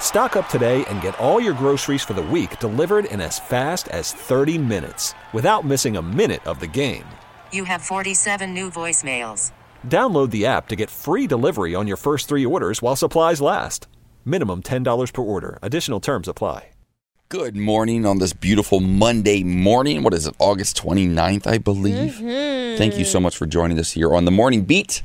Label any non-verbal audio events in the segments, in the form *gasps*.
Stock up today and get all your groceries for the week delivered in as fast as 30 minutes without missing a minute of the game. You have 47 new voicemails. Download the app to get free delivery on your first three orders while supplies last. Minimum $10 per order. Additional terms apply. Good morning on this beautiful Monday morning. What is it, August 29th, I believe? Mm-hmm. Thank you so much for joining us here on the Morning Beat.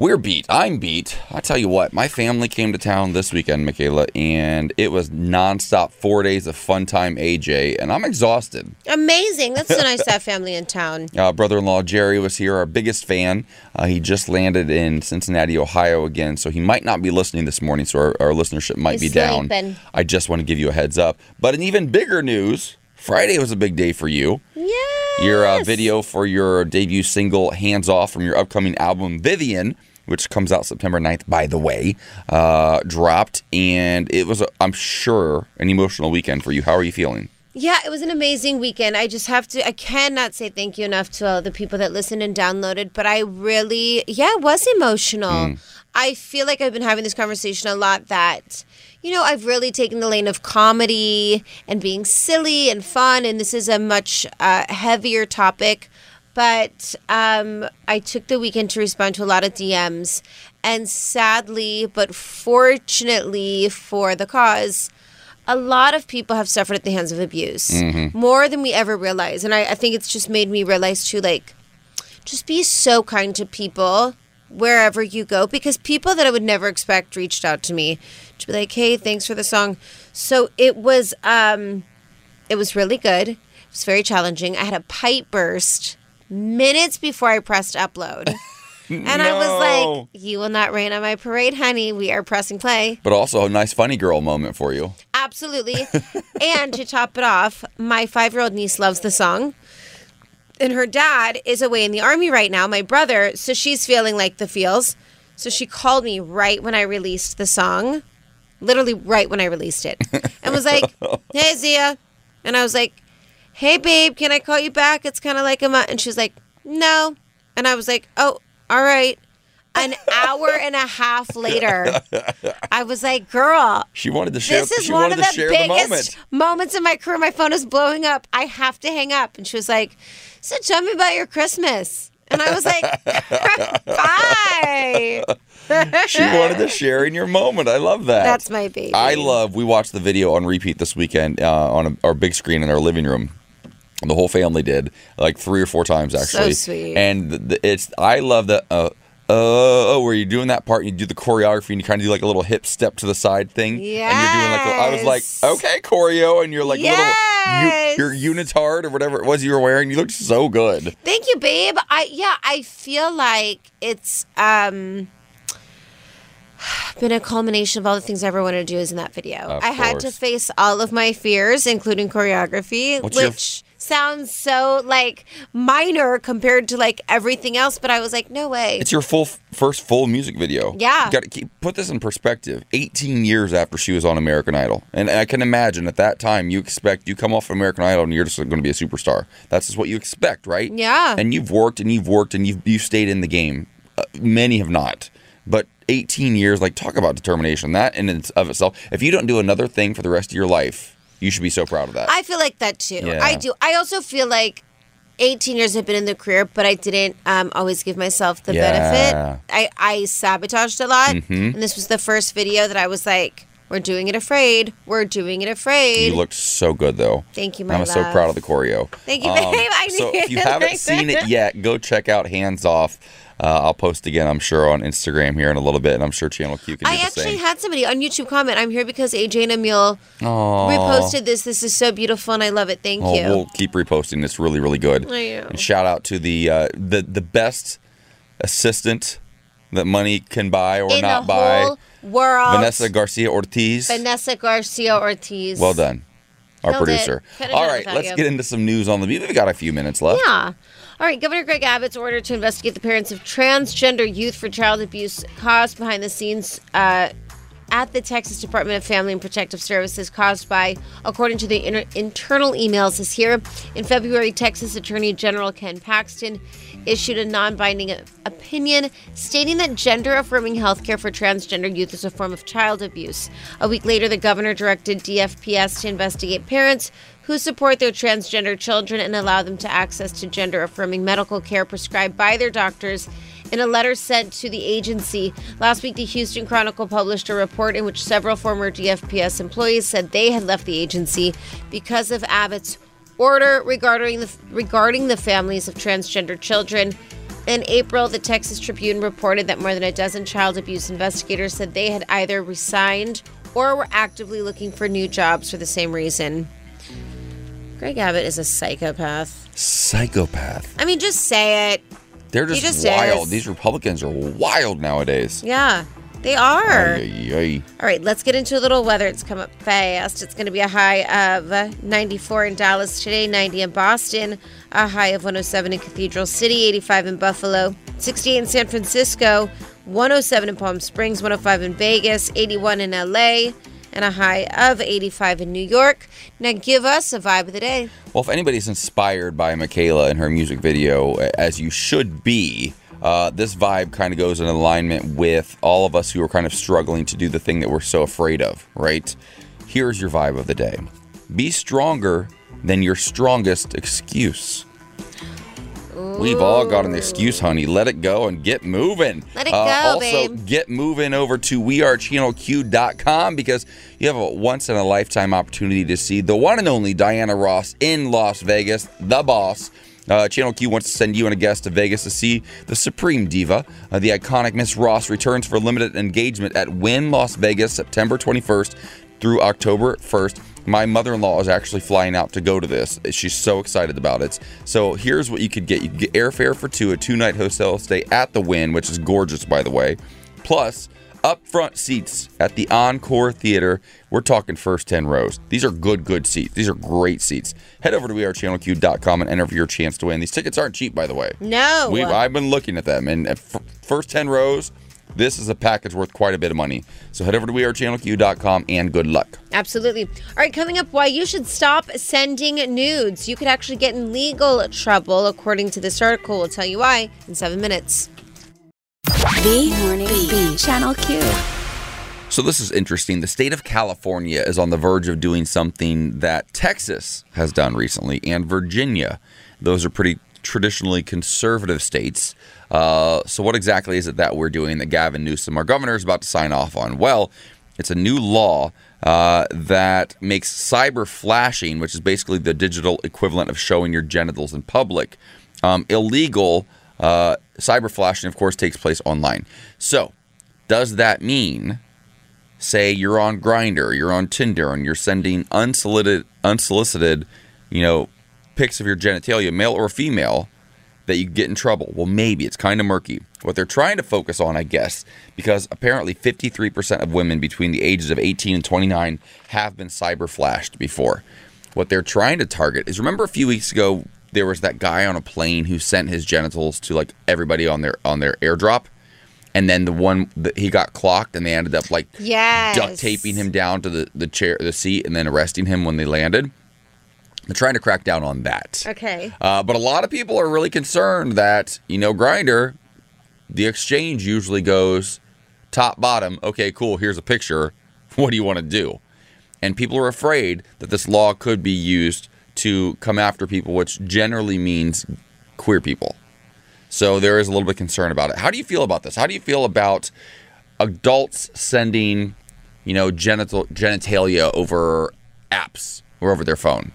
We're beat. I'm beat. I tell you what, my family came to town this weekend, Michaela, and it was nonstop four days of fun time AJ, and I'm exhausted. Amazing. That's so nice to *laughs* have family in town. Uh, brother-in-law Jerry was here, our biggest fan. Uh, he just landed in Cincinnati, Ohio again, so he might not be listening this morning. So our, our listenership might He's be down. I just want to give you a heads up. But in even bigger news, Friday was a big day for you. Yes. Your uh, video for your debut single, Hands Off, from your upcoming album, Vivian, which comes out September 9th, by the way, uh, dropped. And it was, i I'm sure, an emotional weekend for you. How are you feeling? Yeah, it was an amazing weekend. I just have to, I cannot say thank you enough to all the people that listened and downloaded, but I really, yeah, it was emotional. I feel like I've been having this conversation a lot that, you know, I've really taken the lane of comedy and being silly and fun, and this is a much uh, heavier topic. But um, I took the weekend to respond to a lot of DMs, and sadly, but fortunately for the cause, a lot of people have suffered at the hands of abuse. More than we ever realize and I, I think it's just made me realize too like just be so kind to people wherever you go. Because people that i would never expect reached out to me to be like hey thanks for the song. So it was um it was really good. It was very challenging. I had a pipe burst minutes before i pressed upload *laughs* and i was like you will not rain on my parade honey we are pressing play But also a nice funny girl moment for you. Absolutely. *laughs* and to top it off, my five year old niece loves the song. And her dad is away in the army right now, my brother. So she's feeling like the feels. So she called me right when I released the song, literally right when I released it, *laughs* and was like, Hey, Zia. And I was like, Hey, babe, can I call you back? It's kind of like a month. And she's like, No. And I was like, Oh, all right. An hour and a half later, *laughs* I was like, Girl, She wanted to share. this is one of the biggest the moment. moments in my career. My phone is blowing up. I have to hang up. And she was like, So tell me about your Christmas. And I was like, *laughs* Bye. She wanted to share in your moment. I love that. That's my baby. I love. We watched the video on repeat this weekend uh, on a, our big screen in our living room. The whole family did like three or four times actually. So sweet. And the, the, it's. I love the. Uh, uh, oh, where you're doing that part and you do the choreography and you kind of do like a little hip step to the side thing. Yeah. And you're doing like, I was like, okay, choreo. And you're like, Yes. little, you, your unitard or whatever it was you were wearing. You looked so good. Thank you, babe. I yeah, I feel like it's um been a culmination of all the things I ever wanted to do is in that video. Of I had to face all of my fears, including choreography, What's which sounds so like minor compared to like everything else, but I was like, no way. It's your full first full music video. Yeah. You got to keep put this in perspective. 18 years after she was on American Idol, and I can imagine at that time you expect you come off American Idol and you're just going to be a superstar. That's just what you expect, right? Yeah. And you've worked and you've worked and you've you've stayed in the game. Uh, many have not, but 18 years, like talk about determination. That in and of itself, if you don't do another thing for the rest of your life, you should be so proud of that. I feel like that too. Yeah. I do. I also feel like 18 years I've been in the career, but I didn't um, always give myself the Yeah. benefit. I, I sabotaged a lot. And this was the first video that I was like, we're doing it afraid. We're doing it afraid. you looked so good though. Thank you, my I'm so proud of the choreo. Um, Thank you, babe. *laughs* I so if you haven't *laughs* seen it yet, go check out Hands Off. Uh, I'll post again, I'm sure, on Instagram here in a little bit, and I'm sure Channel Q can do I the actually same. had somebody on YouTube comment. I'm here because AJ and Emil reposted this. This is so beautiful, and I love it. Thank Oh, you. we'll keep reposting. It's really, really good. And shout out to the uh, the the best assistant that money can buy or In not the buy. whole world, Vanessa Garcia Ortiz. Vanessa Garcia Ortiz. Well done, our Killed producer. All right, let's you. get into some news on the beat. We've got a few minutes left. Yeah. All right. Governor Greg Abbott's order to investigate the parents of transgender youth for child abuse caused behind the scenes uh, at the Texas Department of Family and Protective Services caused by, according to the inter- internal emails, is here. In February, Texas Attorney General Ken Paxton issued a non binding opinion stating that gender affirming healthcare for transgender youth is a form of child abuse. A week later, the governor directed DFPS to investigate parents who support their transgender children and allow them to access to gender affirming medical care prescribed by their doctors. In a letter sent to the agency last week, the Houston Chronicle published a report in which several former DFPS employees said they had left the agency because of Abbott's order regarding the regarding the families of transgender children. In April, the Texas Tribune reported that more than a dozen child abuse investigators said they had either resigned or were actively looking for new jobs for the same reason. Greg Abbott is a psychopath. Psychopath. I mean, just say it. They're just, just wild. is. These Republicans are wild nowadays. Yeah, they are. Ay, ay, ay. All right, let's get into a little weather. It's come up fast. It's going to be a high of 94 in Dallas today, 90 in Boston, a high of 107 in Cathedral City, 85 in Buffalo, 68 in San Francisco, 107 in Palm Springs, 105 in Vegas, 81 in LA, and a high of 85 in New York. Now give us a vibe of the day. Well, if anybody's inspired by Michaela and her music video, as you should be, uh, this vibe kind of goes in alignment with all of us who are kind of struggling to do the thing that we're so afraid of, right? Here's your vibe of the day be stronger than your strongest excuse. We've all got an excuse, honey. Let it go and get moving. Let it Uh, go, also, babe. get moving over to wearechannelq.com because you have a once in a lifetime opportunity to see the one and only Diana Ross in Las Vegas, the boss. Uh, Channel Q wants to send you and a guest to Vegas to see the Supreme Diva. Uh, the iconic Miss Ross returns for limited engagement at Wynn Las Vegas September 21st through October 1st. My mother in law is actually flying out to go to this. She's so excited about it. So here's what you could get you could get airfare for two, a two night hotel stay at the Wynn, which is gorgeous, by the way, plus upfront seats at the Encore Theater. We're talking first 10 rows. These are good, good seats. These are great seats. Head over to wearechannelq.com and enter for your chance to win. These tickets aren't cheap, by the way. No. We, I've been looking at them, and uh, first 10 rows, this is a package worth quite a bit of money. So head over to wearechannelq.com and good luck. Absolutely. All right, coming up, why you should stop sending nudes. You could actually get in legal trouble, according to this article. We'll tell you why in seven minutes. The Morning Beat. Channel Q. So this is interesting. The state of California is on the verge of doing something that Texas has done recently and Virginia. Those are pretty traditionally conservative states. Uh, so what exactly is it that we're doing that Gavin Newsom, our governor, is about to sign off on? Well, it's a new law uh, that makes cyber flashing, which is basically the digital equivalent of showing your genitals in public, um, illegal. Uh, cyber flashing, of course, takes place online. So, does that mean say you're on Grindr, you're on Tinder, and you're sending unsolicited, unsolicited, you know, pics of your genitalia, male or female, that you get in trouble? Well, maybe it's kind of murky. What they're trying to focus on, I guess, because apparently 53% of women between the ages of 18 and 29 have been cyber flashed before. What they're trying to target is remember a few weeks ago there was that guy on a plane who sent his genitals to like everybody on their on their airdrop and then the one that he got clocked and they ended up like Yes. duct taping him down to the, the chair the seat and then arresting him when they landed they're trying to crack down on that Okay. uh, but a lot of people are really concerned that you know Grindr the exchange usually goes top bottom okay cool here's a picture *laughs* what do you want to do and people are afraid that this law could be used to come after people which generally means queer people so there is a little bit of concern about it. How do you feel about this? How do you feel about adults sending, you know, genital genitalia over apps or over their phone?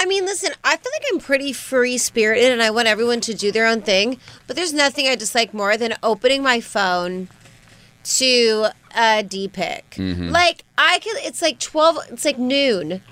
I mean, listen, I feel like I'm pretty free spirited and I want everyone to do their own thing, but there's nothing I dislike more than opening my phone to a D pic. Mm-hmm. Like, I could, it's like 12, it's like noon.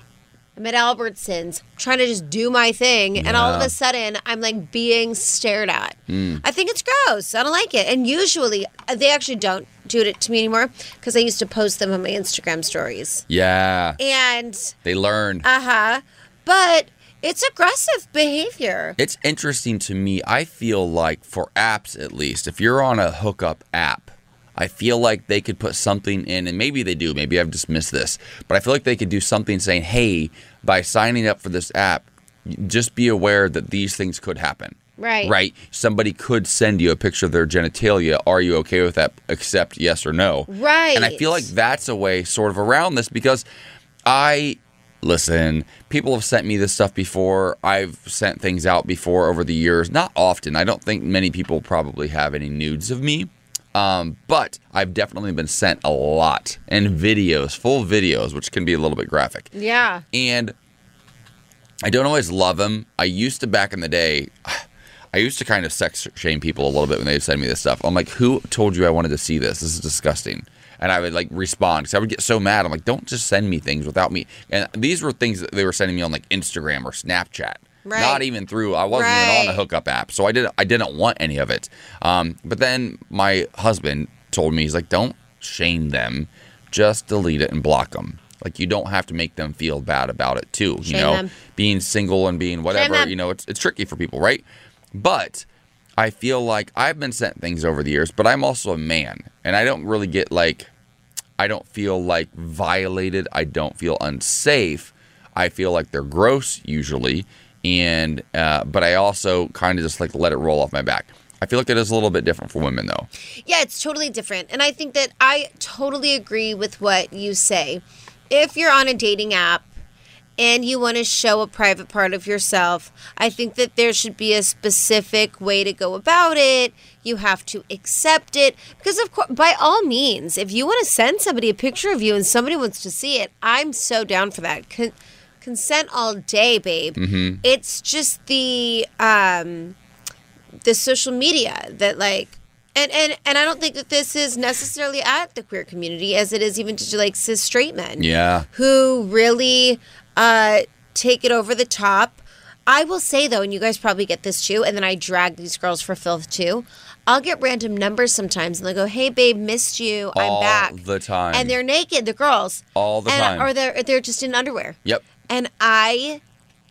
I'm at Albertsons trying to just do my thing, and all of a sudden, I'm like being stared at. Mm. I think it's gross. I don't like it. And usually, uh, they actually don't do it to me anymore because I used to post them on my Instagram stories. Yeah. And They learn. uh huh. But it's aggressive behavior. It's interesting to me. I feel like for apps at least, if you're on a hookup app, I feel like they could put something in, and maybe they do, maybe I've just missed this, but I feel like they could do something saying, hey, by signing up for this app, just be aware that these things could happen. Right. Right? Somebody could send you a picture of their genitalia. Are you okay with that? Accept yes or no. Right. And I feel like that's a way sort of around this because I listen, people have sent me this stuff before. I've sent things out before over the years. Not often. I don't think many people probably have any nudes of me. Um, but I've definitely been sent a lot and videos, full videos, which can be a little bit graphic. Yeah. And I don't always love them. I used to back in the day. *sighs* I used to kind of sex shame people a little bit when they send me this stuff. I'm like, who told you I wanted to see this? This is disgusting. And I would like respond because I would get so mad. I'm like, don't just send me things without me. And these were things that they were sending me on like Instagram or Snapchat. Right. Not even through. I wasn't even on a hookup app, so I didn't. I didn't want any of it. Um, but then my husband told me he's like, don't shame them, just delete it and block them. Like you don't have to make them feel bad about it too. You Shame know, them. being single and being whatever. You know, it's it's tricky for people, right? But I feel like I've been sent things over the years, but I'm also a man, and I don't really get like I don't feel like violated. I don't feel unsafe. I feel like they're gross usually, and uh, but I also kind of just like let it roll off my back. I feel like it is a little bit different for women though. Yeah, it's totally different. And I think that I totally agree with what you say. If you're on a dating app and you want to show a private part of yourself, I think that there should be a specific way to go about it. You have to accept it because of course by all means, if you want to send somebody a picture of you and somebody wants to see it, I'm so down for that. Con- consent all day, babe. It's just the um the social media that like and, and and I don't think that this is necessarily at the queer community as it is even to like cis straight men Yeah. who really uh, take it over the top. I will say though, and you guys probably get this too, and then I drag these girls for filth too. I'll get random numbers sometimes, and they'll go, "Hey, babe, missed you. I'm back. All back." the time. and they're naked, the girls, All the and, time. or they're they're just in underwear. Yep. And I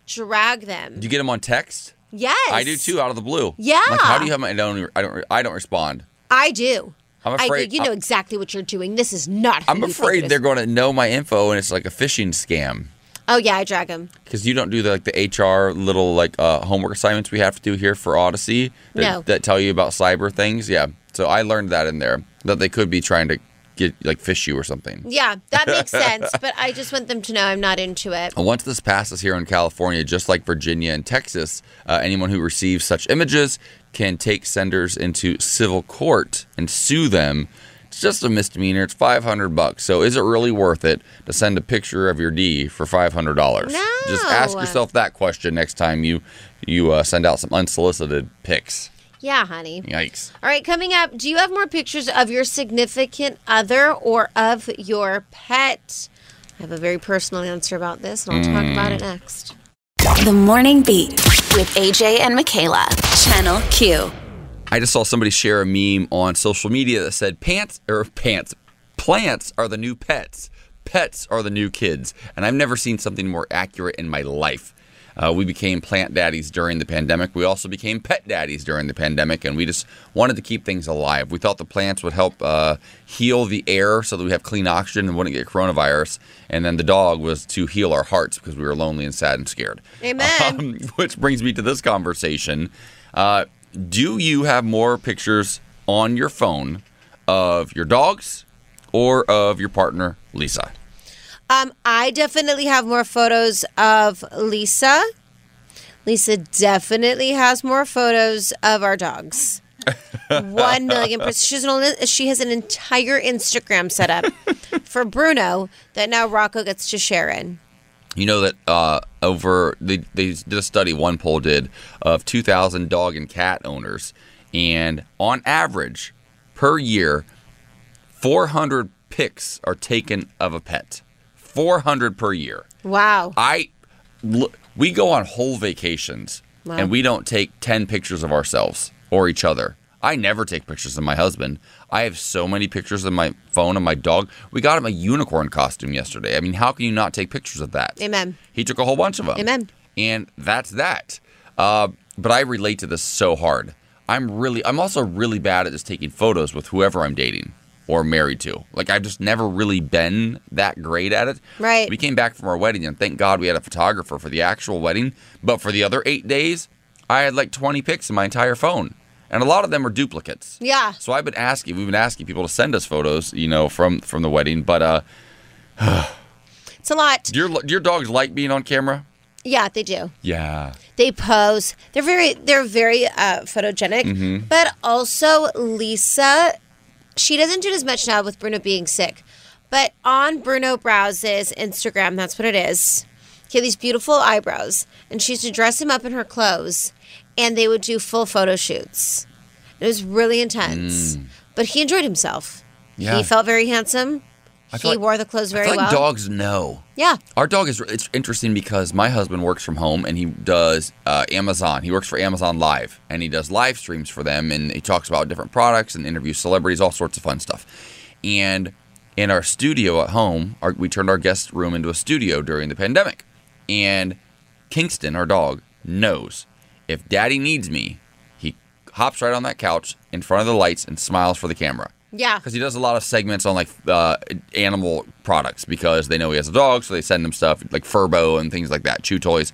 drag them. Do you get them on text? yes, I do too, out of the blue. Yeah. Like, how do you have my? I don't. I don't. I don't respond. I do. I'm I afraid- do. You know I'm- exactly what you're doing. This is not. Who I'm afraid they're going to know my info, and it's like a phishing scam. Oh yeah, I drag them. Because you don't do the, like the HR little like uh, homework assignments we have to do here for Odyssey that, No. that tell you about cyber things. Yeah, so I learned that in there that they could be trying to get like fish you or something. Yeah, that makes *laughs* sense. But I just want them to know I'm not into it. And Once this passes here in California, just like Virginia and Texas, uh, anyone who receives such images can take senders into civil court and sue them. It's just a misdemeanor. It's five hundred bucks. So is it really worth it to send a picture of your D for five hundred dollars? No. Just ask yourself that question next time you you uh, send out some unsolicited pics. Yeah, honey. Yikes! All right, coming up, do you have more pictures of your significant other or of your pet? I have a very personal answer about this, and I'll talk about it next. The Morning Beat with AJ and Michaela. Channel Q. I just saw somebody share a meme on social media that said pants or pants plants are the new pets. Pets are the new kids. And I've never seen something more accurate in my life. Uh, we became plant daddies during the pandemic. We also became pet daddies during the pandemic, and we just wanted to keep things alive. We thought the plants would help uh, heal the air so that we have clean oxygen and wouldn't get coronavirus. And then the dog was to heal our hearts because we were lonely and sad and scared. Amen. *laughs* Um, which brings me to this conversation. Uh, do you have more pictures on your phone of your dogs or of your partner, Lisa? Um, I definitely have more photos of Lisa. Lisa definitely has more photos of our dogs. *laughs* One million percent. She's an, she has an entire Instagram set up *laughs* for Bruno that now Rocco gets to share in. You know that uh, over they, they did a study, one poll did, of 2,000 dog and cat owners, and on average, per year, 400 pics are taken of a pet. 400 per year. Wow. I look, we go on whole vacations Wow. and we don't take 10 pictures of ourselves or each other. I never take pictures of my husband. I have so many pictures of my phone of my dog. We got him a unicorn costume yesterday. I mean, how can you not take pictures of that? Amen. He took a whole bunch of them. Amen. And that's that. Uh, but I relate to this so hard. I'm really, I'm also really bad at just taking photos with whoever I'm dating or married to. Like I've just never really been that great at it. Right. We came back from our wedding, and thank God we had a photographer for the actual wedding. But for the other eight days, I had like 20 pics in my entire phone, and a lot of them are duplicates. Yeah. So I've been asking, we've been asking people to send us photos, you know, from from the wedding. But uh, *sighs* It's a lot. do your do your dogs like being on camera? Yeah, they do. Yeah. They pose. They're very they're very uh, photogenic. Mm-hmm. But also Lisa, she doesn't do it as much now with Bruno being sick. But on Bruno Browse's Instagram, that's what it is. He had these beautiful eyebrows, and she used to dress him up in her clothes, and they would do full photo shoots. It was really intense, but he enjoyed himself. Mm. Yeah. He felt very handsome. I He like- wore the clothes I very feel like well. dogs know. Yeah. Our dog is it's interesting because my husband works from home and he does uh, Amazon. He works for Amazon Live and he does live streams for them and he talks about different products and interviews celebrities, all sorts of fun stuff. And in our studio at home, our, we turned our guest room into a studio during the pandemic. And Kingston, our dog, knows if Daddy needs me, he hops right on that couch in front of the lights and smiles for the camera Yeah. because he does a lot of segments on like uh, animal products because they know he has a dog, so they send him stuff like Furbo and things like that, chew toys.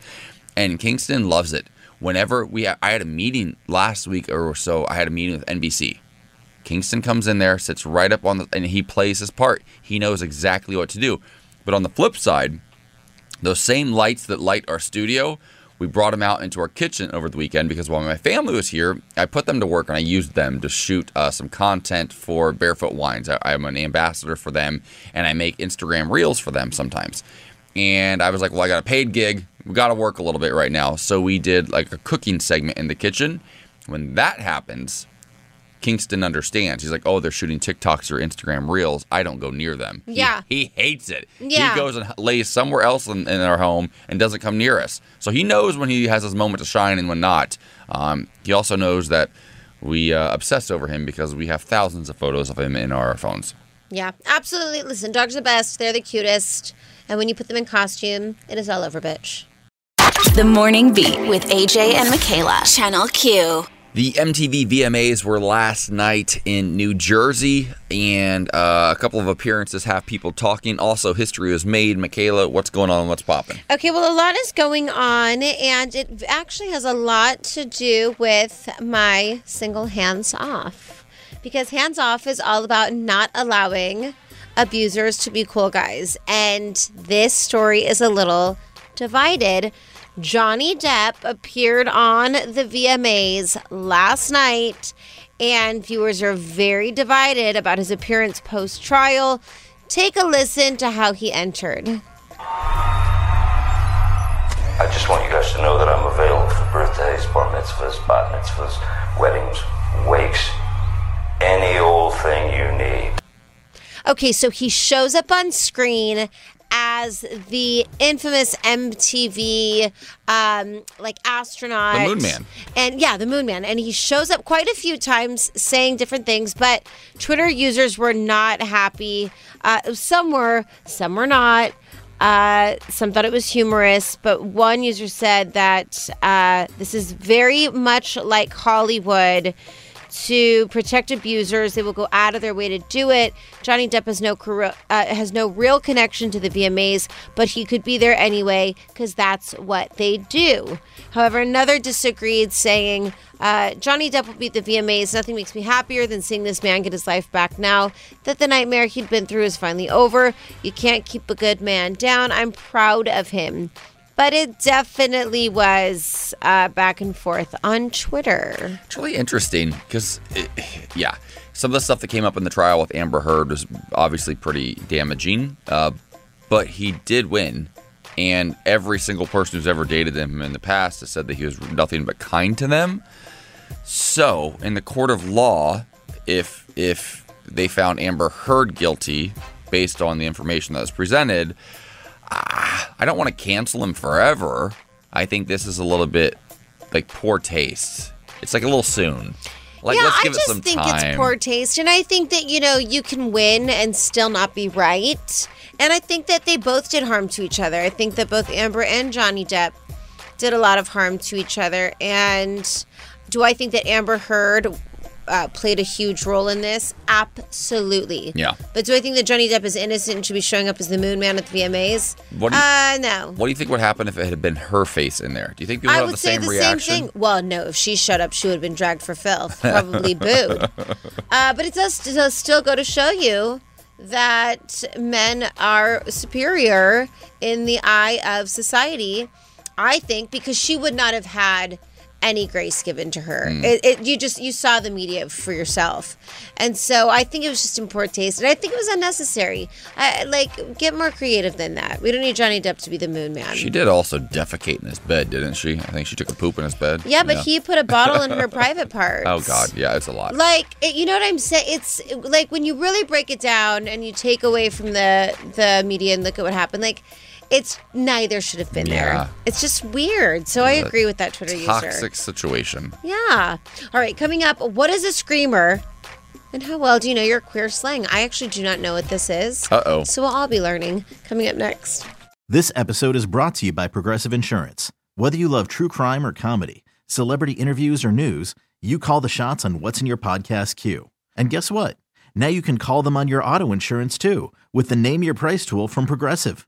And Kingston loves it. Whenever we, I had a meeting last week or so. I had a meeting with NBC. Kingston comes in there, sits right up on the, and he plays his part. He knows exactly what to do. But on the flip side, those same lights that light our studio, we brought them out into our kitchen over the weekend because while my family was here, I put them to work and I used them to shoot uh, some content for Barefoot Wines. I, I'm an ambassador for them and I make Instagram reels for them sometimes. And I was like, well, I got a paid gig. We got to work a little bit right now. So we did like a cooking segment in the kitchen. When that happens, Kingston understands. He's like, oh, they're shooting TikToks or Instagram reels. I don't go near them. He- Yeah. He, hates it. Yeah. He goes and lays somewhere else in, in our home and doesn't come near us. So he knows when he has his moment to shine and when not. Um, he also knows that we uh, obsess over him because we have thousands of photos of him in our phones. Yeah, absolutely. Listen, dogs are the best. They're the cutest. And when you put them in costume, it is all over, bitch. The Morning Beat with AJ and Michaela. Channel Q. The MTV VMAs were last night in New Jersey, and uh, a couple of appearances have people talking. Also, history was made. Michaela, what's going on? What's popping? Okay, well, a lot is going on, and it actually has a lot to do with my single hands off. Because hands off is all about not allowing abusers to be cool guys. And this story is a little divided. Johnny Depp appeared on the VMAs last night, and viewers are very divided about his appearance post trial. Take a listen to how he entered. I just want you guys to know that I'm available for birthdays, bar mitzvahs, bat mitzvahs, weddings, wakes, any old thing you need. Okay, so he shows up on screen as the infamous MTV um, like astronaut, The Moon Man. and yeah, the Moon Man, and he shows up quite a few times saying different things. But Twitter users were not happy. Uh, some were, some were not. Uh, some thought it was humorous, but one user said that uh, this is very much like Hollywood to protect abusers. They will go out of their way to do it. Johnny Depp has no uh, has no real connection to the VMAs, but he could be there anyway because that's what they do. However, another disagreed, saying uh, Johnny Depp will beat the VMAs. Nothing makes me happier than seeing this man get his life back now that the nightmare he'd been through is finally over. You can't keep a good man down. I'm proud of him. But it definitely was uh, back and forth on Twitter. It's really interesting because, yeah, some of the stuff that came up in the trial with Amber Heard was obviously pretty damaging. Uh, but he did win, and every single person who's ever dated him in the past has said that he was nothing but kind to them. So, in the court of law, if if they found Amber Heard guilty based on the information that was presented, ah, I don't want to cancel him forever. I think this is a little bit like poor taste. It's like a little soon. Like yeah, let's I give just it some think time. it's poor taste, and I think that you know you can win and still not be right. And I think that they both did harm to each other. I think that both Amber and Johnny Depp did a lot of harm to each other. And do I think that Amber Heard uh, played a huge role in this? Absolutely. Yeah. But do I think that Johnny Depp is innocent and should be showing up as the Moon Man at the VMAs? What do you- uh, no. What do you think would happen if it had been her face in there? Do you think people I would have the say same the reaction? same thing. Well, no, if she shut up, she would have been dragged for filth, *laughs* probably booed. *laughs* Uh, but it does, it does still go to show you that men are superior in the eye of society. I think because she would not have had any grace given to her. Hmm. It, it, you just you saw the media for yourself, and so I think it was just in poor taste, and I think it was unnecessary. I, like, get more creative than that. We don't need Johnny Depp to be the Moon Man. She did also defecate in his bed, didn't she? I think she took a poop in his bed. Yeah, but he put a bottle in her *laughs* private part. Oh God, yeah, it's a lot. Like it, you know what I'm saying? It's like when you really break it down and you take away from the the media and look at what happened. Like it's neither should have been Yeah. there. It's just weird. So I agree with that Twitter user. Toxic situation. Yeah. All right. Coming up, what is a screamer? And how well do you know your queer slang? I actually do not know what this is. Uh oh. So we'll all be learning. Coming up next. This episode is brought to you by Progressive Insurance. Whether you love true crime or comedy, celebrity interviews or news, you call the shots on what's in your podcast queue. And guess what? Now you can call them on your auto insurance too with the Name Your Price tool from Progressive.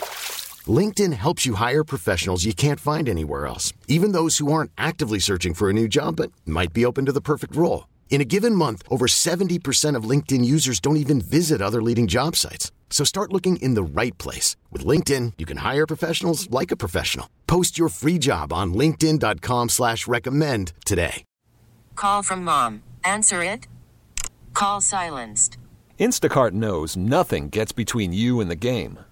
LinkedIn helps you hire professionals you can't find anywhere else, even those who aren't actively searching for a new job but might be open to the perfect role. In a given month, over 70% of LinkedIn users don't even visit other leading job sites. So start looking in the right place. With LinkedIn, you can hire professionals like a professional. Post your free job on linkedin.com slash recommend today. Call from mom. Answer it. Call silenced. Instacart knows nothing gets between you and the game.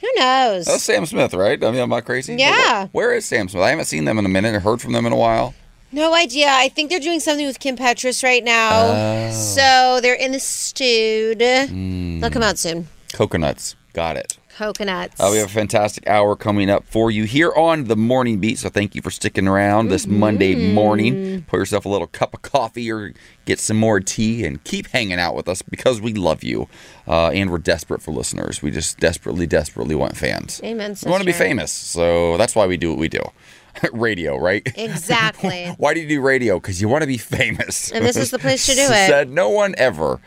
Who knows? That's Sam Smith, right? I mean, am I crazy? Yeah. Where is Sam Smith? I haven't seen them in a minute or heard from them in a while. No idea. I think they're doing something with Kim Petras right now. Oh. So they're in the stewed. They'll hmm. come out soon. Coconuts. Got it. Coconuts. Uh, we have a fantastic hour coming up for you here on the Morning Beat. So thank you for sticking around this Monday morning. Pour yourself a little cup of coffee or get some more tea and keep hanging out with us because we love you. Uh, and we're desperate for listeners. We just desperately, desperately want fans. Amen, We want to be famous. So that's why we do what we do. *laughs* radio, right? Exactly. *laughs* Why do you do radio? Because you want to be famous. And this is the place to do *laughs* it. Said no one ever.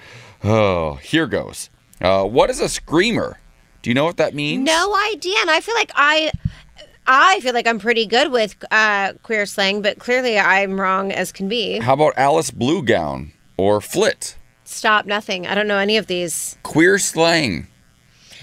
Oh, here goes. Uh, what is a screamer? Do you know what that means? no idea. And I feel like I. I feel like I'm pretty good with uh, queer slang, but clearly I'm wrong as can be. How about Alice Blue Gown or Flit? Stop, nothing. I don't know any of these. Queer slang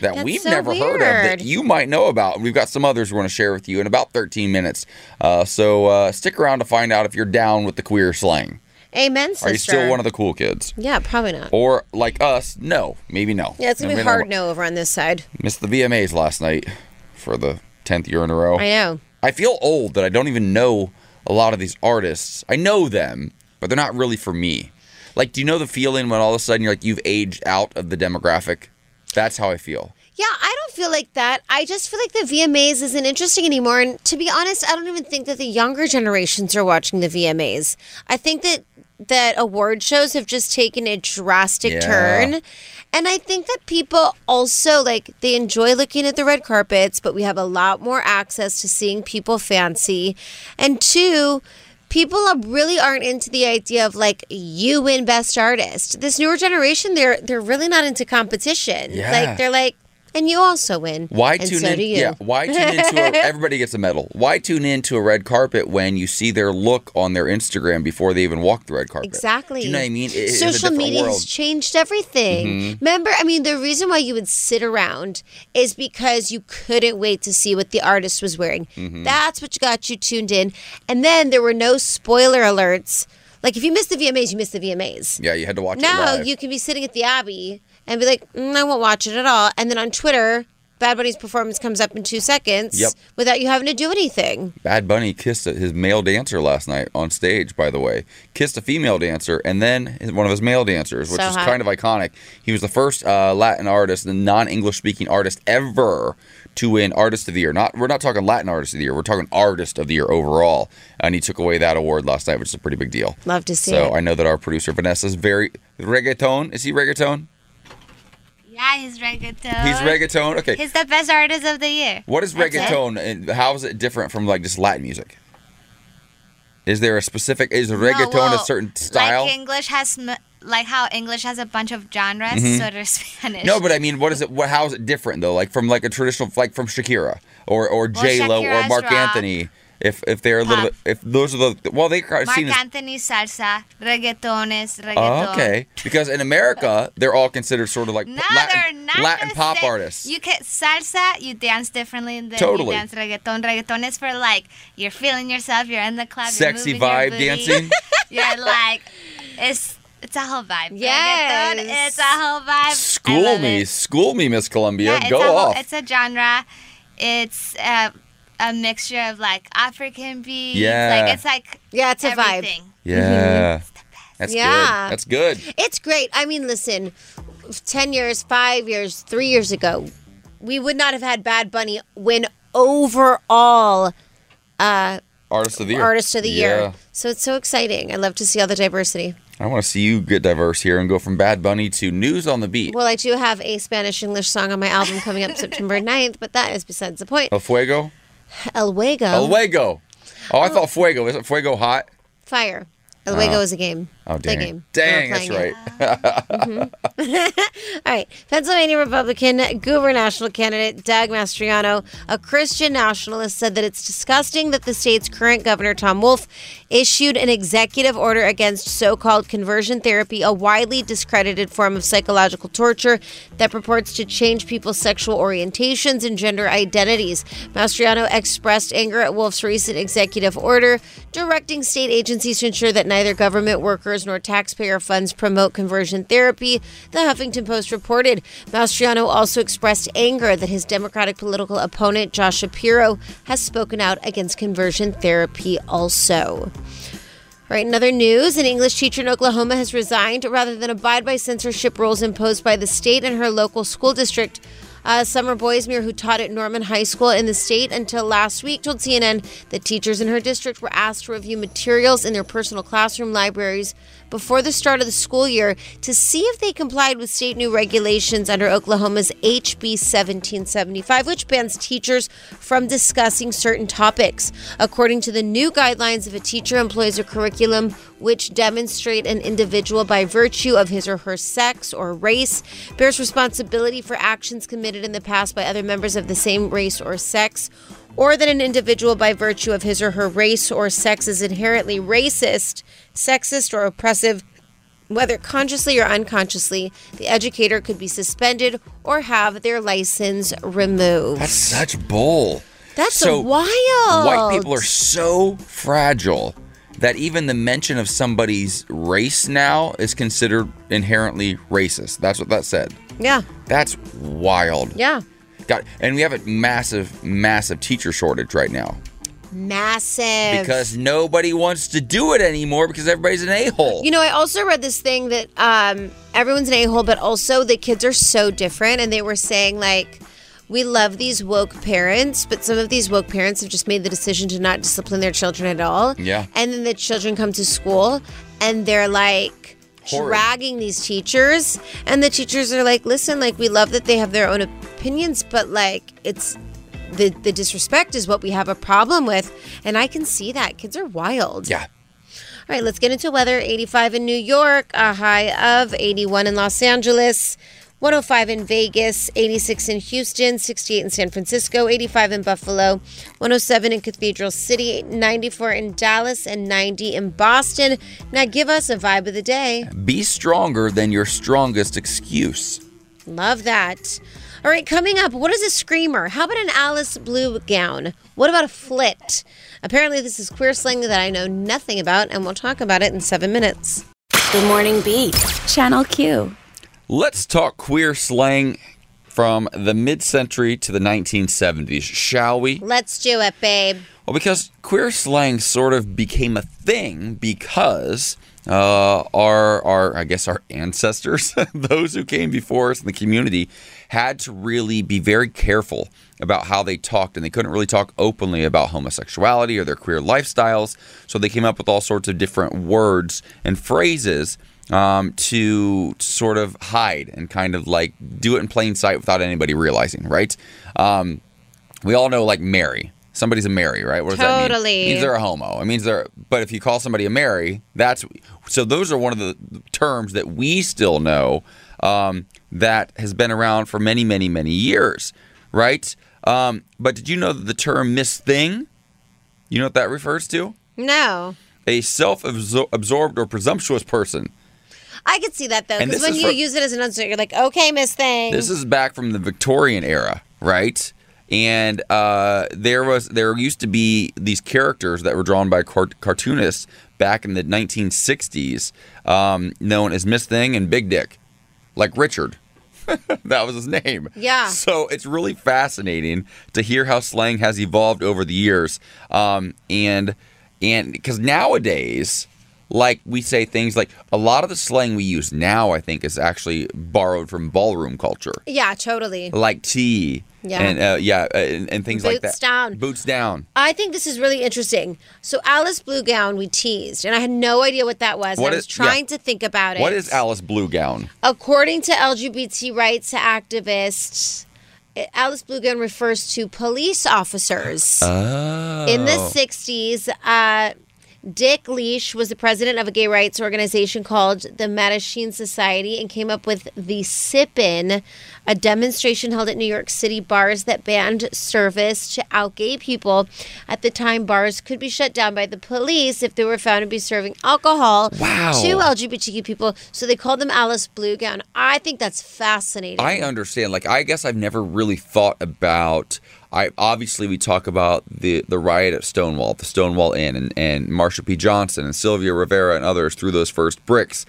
that That's we've so never heard of that you might know about. We've got some others we want to share with you in about 13 minutes. Uh, so uh, stick around to find out if you're down with the queer slang. Amen, sister. Are you still one of the cool kids? Yeah, probably not. Or like us, no, maybe no. Yeah, it's gonna be Maybe no. hard no over on this side. Missed the VMAs last night for the 10th year in a row. I know. I feel old that I don't even know a lot of these artists. I know them, but they're not really for me. Like, do you know the feeling when all of a sudden you're like, you've aged out of the demographic? That's how I feel. Yeah, I don't feel like that. I just feel like the VMAs isn't interesting anymore. And to be honest, I don't even think that the younger generations are watching the VMAs. I think that that award shows have just taken a drastic Yeah. turn. And I think that people also like they enjoy looking at the red carpets, but we have a lot more access to seeing people fancy. And two, people really aren't into the idea of like you win best artist. This newer generation, they're they're really not into competition. Yeah. Like they're like, and you also win. Why and tune so in? do you. Yeah, why tune into a, *laughs* everybody gets a medal? Why tune into a red carpet when you see their look on their Instagram before they even walk the red carpet? Exactly. Do you know what I mean? It- Social media world. has changed everything. Mhm. Remember, I mean, the reason why you would sit around is because you couldn't wait to see what the artist was wearing. Mhm. That's what got you tuned in. And then there were no spoiler alerts. Like if you missed the VMAs, you missed the VMAs. Yeah, you had to watch it Now you can be sitting at the Abbey and be like, mm, I won't watch it at all. And then on Twitter, Bad Bunny's performance comes up in two seconds Yep. without you having to do anything. Bad Bunny kissed his male dancer last night on stage, by the way. Kissed a female dancer and then his- one of his male dancers, which So is hot. kind of iconic. He was the first uh, Latin artist, the non-English speaking artist ever to win Artist of the Year. Not we're not talking Latin Artist of the Year. We're talking Artist of the Year overall. And he took away that award last night, which is a pretty big deal. Love to see so it. I know that our producer Vanessa is very reggaeton. Is he reggaeton? Yeah, he's reggaeton. He's reggaeton. Okay. He's the best artist of the year. What is That's it. reggaeton and how is it different from like just Latin music? Is there a specific is reggaeton well, a certain style? Like English has, like how English has a bunch of genres, Mhm. so does *laughs* Spanish. no, but I mean, what is it? What? How is it different though? Like from like a traditional, like from Shakira or or J Lo or Mark rock. Anthony. If if they're a little ah. bit, if those are the well, they are Mark seen as Anthony salsa, reggaeton is reggaeton. Oh, okay because in America they're all considered sort of like No, Latin, they're not Latin pop same. artists. You can salsa, you dance differently than Totally. you dance reggaeton. Reggaeton is for like you're feeling yourself, you're in the club, Sexy you're moving your body sexy vibe booty. dancing? *laughs* you're like, it's it's a whole vibe. Yes. Reggaeton, it's a whole vibe. School me, it. school me, Miss Columbia. Yeah, Go a whole- off. It's a genre. It's a, a mixture of like African beats. Yeah. Like it's like yeah, it's a vibe. everything. yeah, that's Yeah. good. That's good. It's great. I mean, listen, 10 years, five years, three years ago, we would not have had Bad Bunny win overall uh, Artist of the year. Artist of the Yeah. Year. So it's so exciting. I love to see all the diversity. I want to see you get diverse here and go from Bad Bunny to News on the Beat. Well, I do have a Spanish English song on my album coming up *laughs* September 9th, but that is besides the point. El Fuego? El Fuego. El Fuego. Oh, I thought Fuego. Isn't Fuego hot? Fire. El Fuego Oh. is a game. Oh, The dang. game. Dang, We're that's playing right. Mm-hmm. *laughs* All right. Pennsylvania Republican gubernatorial candidate Doug Mastriano, a Christian nationalist, said that it's disgusting that the state's current governor, Tom Wolf, issued an executive order against so called conversion therapy, a widely discredited form of psychological torture that purports to change people's sexual orientations and gender identities. Mastriano expressed anger at Wolf's recent executive order directing state agencies to ensure that neither government workers nor taxpayer funds promote conversion therapy, the Huffington Post reported. Mastriano also expressed anger that his Democratic political opponent, Josh Shapiro, has spoken out against conversion therapy also. All right, in other news, an English teacher in Oklahoma has resigned rather than abide by censorship rules imposed by the state and her local school district. Uh, Summer Boismier, who taught at Norman High School in the state until last week, told CNN that teachers in her district were asked to review materials in their personal classroom libraries before the start of the school year to see if they complied with state new regulations under Oklahoma's HB 1775, which bans teachers from discussing certain topics. According to the new guidelines, if a teacher employs a curriculum which demonstrate an individual by virtue of his or her sex or race bears responsibility for actions committed in the past by other members of the same race or sex, or that an individual by virtue of his or her race or sex is inherently racist, sexist, or oppressive, whether consciously or unconsciously, the educator could be suspended or have their license removed. That's such bull. That's so wild. White people are so fragile that even the mention of somebody's race now is considered inherently racist. That's what that said. Yeah, That's wild. yeah. God, and we have a massive, massive teacher shortage right now Massive. because nobody wants to do it anymore because everybody's an a-hole. You know, I also read this thing that um, everyone's an a hole, but also the kids are so different. And they were saying, like, we love these woke parents, but some of these woke parents have just made the decision to not discipline their children at all. Yeah. And then the children come to school and they're like Horrid. dragging these teachers. And the teachers are like, listen, like, we love that they have their own opinions, but like, it's the, the disrespect is what we have a problem with. And I can see that. Kids are wild. Yeah. All right, let's get into weather. 85 in New York, a high of 81 in Los Angeles, 105 in Vegas, 86 in Houston, 68 in San Francisco, 85 in Buffalo, 107 in Cathedral City, 94 in Dallas, and 90 in Boston. Now give us a vibe of the day. Be stronger than your strongest excuse. Love that. All right, coming up, what is a screamer? How about an Alice Blue gown? What about a flit? Apparently, this is queer slang that I know nothing about, and we'll talk about it in seven minutes. Good Morning Beat. Channel Q. Let's talk queer slang from the mid century to the 1970s, shall we? Let's do it, babe. Well, because queer slang sort of became a thing because uh, our, our, I guess, our ancestors, *laughs* those who came before us in the community, had to really be very careful about how they talked, and they couldn't really talk openly about homosexuality or their queer lifestyles. So they came up with all sorts of different words and phrases um, to sort of hide and kind of like do it in plain sight without anybody realizing, right? Um, we all know like Mary. Somebody's a Mary, right? What does that mean? Totally. It means they're a homo. It means they're. But if you call somebody a Mary, that's so. Those are one of the terms that we still know um, that has been around for many, many, many years, right? Um, but did you know that the term Miss Thing? You know what that refers to? No. A self-absorbed or presumptuous person. I could see that though, And because this when is you for- use it as an answer, you're like, okay, Miss Thing. This is back from the Victorian era, right? And uh, there was there used to be these characters that were drawn by cart- cartoonists back in the 1960s, um, known as Miss Thing and Big Dick, like Richard. *laughs* that was his name. Yeah. So it's really fascinating to hear how slang has evolved over the years, um, and and because nowadays, like we say things like a lot of the slang we use now, I think, is actually borrowed from ballroom culture, yeah, totally. like tea, Yeah. and uh, yeah, uh, and, and things like that. Boots down. Boots down. I think this is really interesting. So Alice Blue Gown, we teased, and I had no idea what that was. I was is- yeah. trying to think about it. What is Alice Blue Gown? According to LGBT rights activists, Alice Blue Gown refers to police officers. Oh. In the 60s, uh, Dick Leitsch was the president of a gay rights organization called the Mattachine Society and came up with the Sip-In, a demonstration held at New York City bars that banned service to out gay people. At the time, bars could be shut down by the police if they were found to be serving alcohol Wow. to LGBTQ people. So they called them Alice Blue Gown. I think that's fascinating. I understand. Like, I guess I've never really thought about. I obviously we talk about the the riot at Stonewall, the Stonewall Inn, and and Marsha P. Johnson and Sylvia Rivera and others threw those first bricks,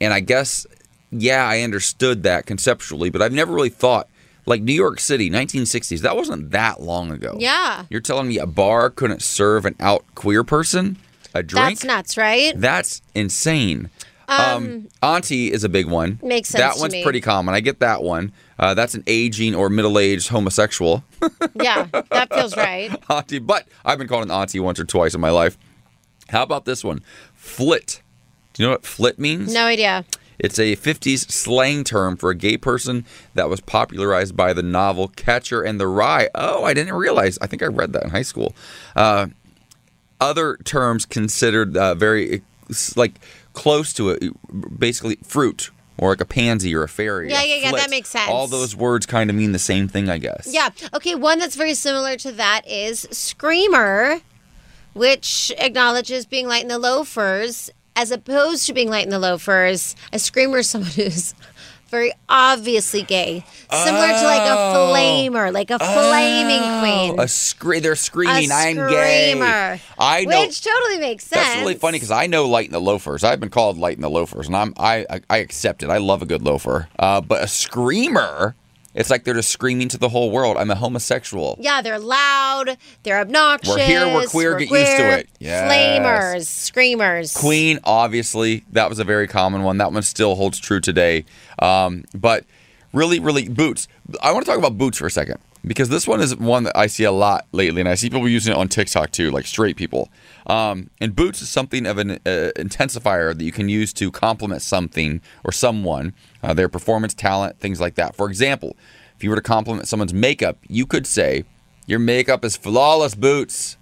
and I guess yeah, I understood that conceptually, but I've never really thought like New York City, 1960s. That wasn't that long ago. Yeah. you're telling me a bar couldn't serve an out queer person a drink? That's nuts, right? That's insane. Um, auntie is a big one. Makes sense That to one's me. pretty common. I get that one. Uh, that's an aging or middle-aged homosexual *laughs* yeah, that feels right. *laughs* auntie. But I've been called an auntie once or twice in my life. How about this one? Flit. Do you know what flit means? No idea. It's a 50s slang term for a gay person that was popularized by the novel Catcher and the Rye. Oh, I didn't realize. I think I read that in high school. Uh, other terms considered uh, very like close to it, basically fruit or like a pansy or a fairy. Yeah, yeah, yeah, that makes sense. All those words kind of mean the same thing, I guess. Yeah. Okay. One that's very similar to that is Screamer, which acknowledges being light in the loafers as opposed to being light in the loafers. A screamer is someone who's very obviously gay, similar to like a Oh. flamer, like a flaming queen. A scre- they're screaming, A I'm gay. screamer, I know. Which totally makes sense. That's really funny because I know light in the loafers. I've been called light in the loafers, and I'm I I, I accept it. I love a good loafer. Uh, but a screamer, it's like they're just screaming to the whole world. I'm a homosexual. Yeah, they're loud. They're obnoxious. We're here, we're queer, get used to queer. it. Yes. Flamers, screamers. Queen, obviously, that was a very common one. That one still holds true today. Um, but really, really, boots. I want to talk about boots for a second. because this one is one that I see a lot lately, and I see people using it on TikTok too, like straight people. Um, and boots is something of an uh, intensifier that you can use to compliment something or someone, uh, their performance, talent, things like that. For example, if you were to compliment someone's makeup, you could say, "Your makeup is flawless, boots."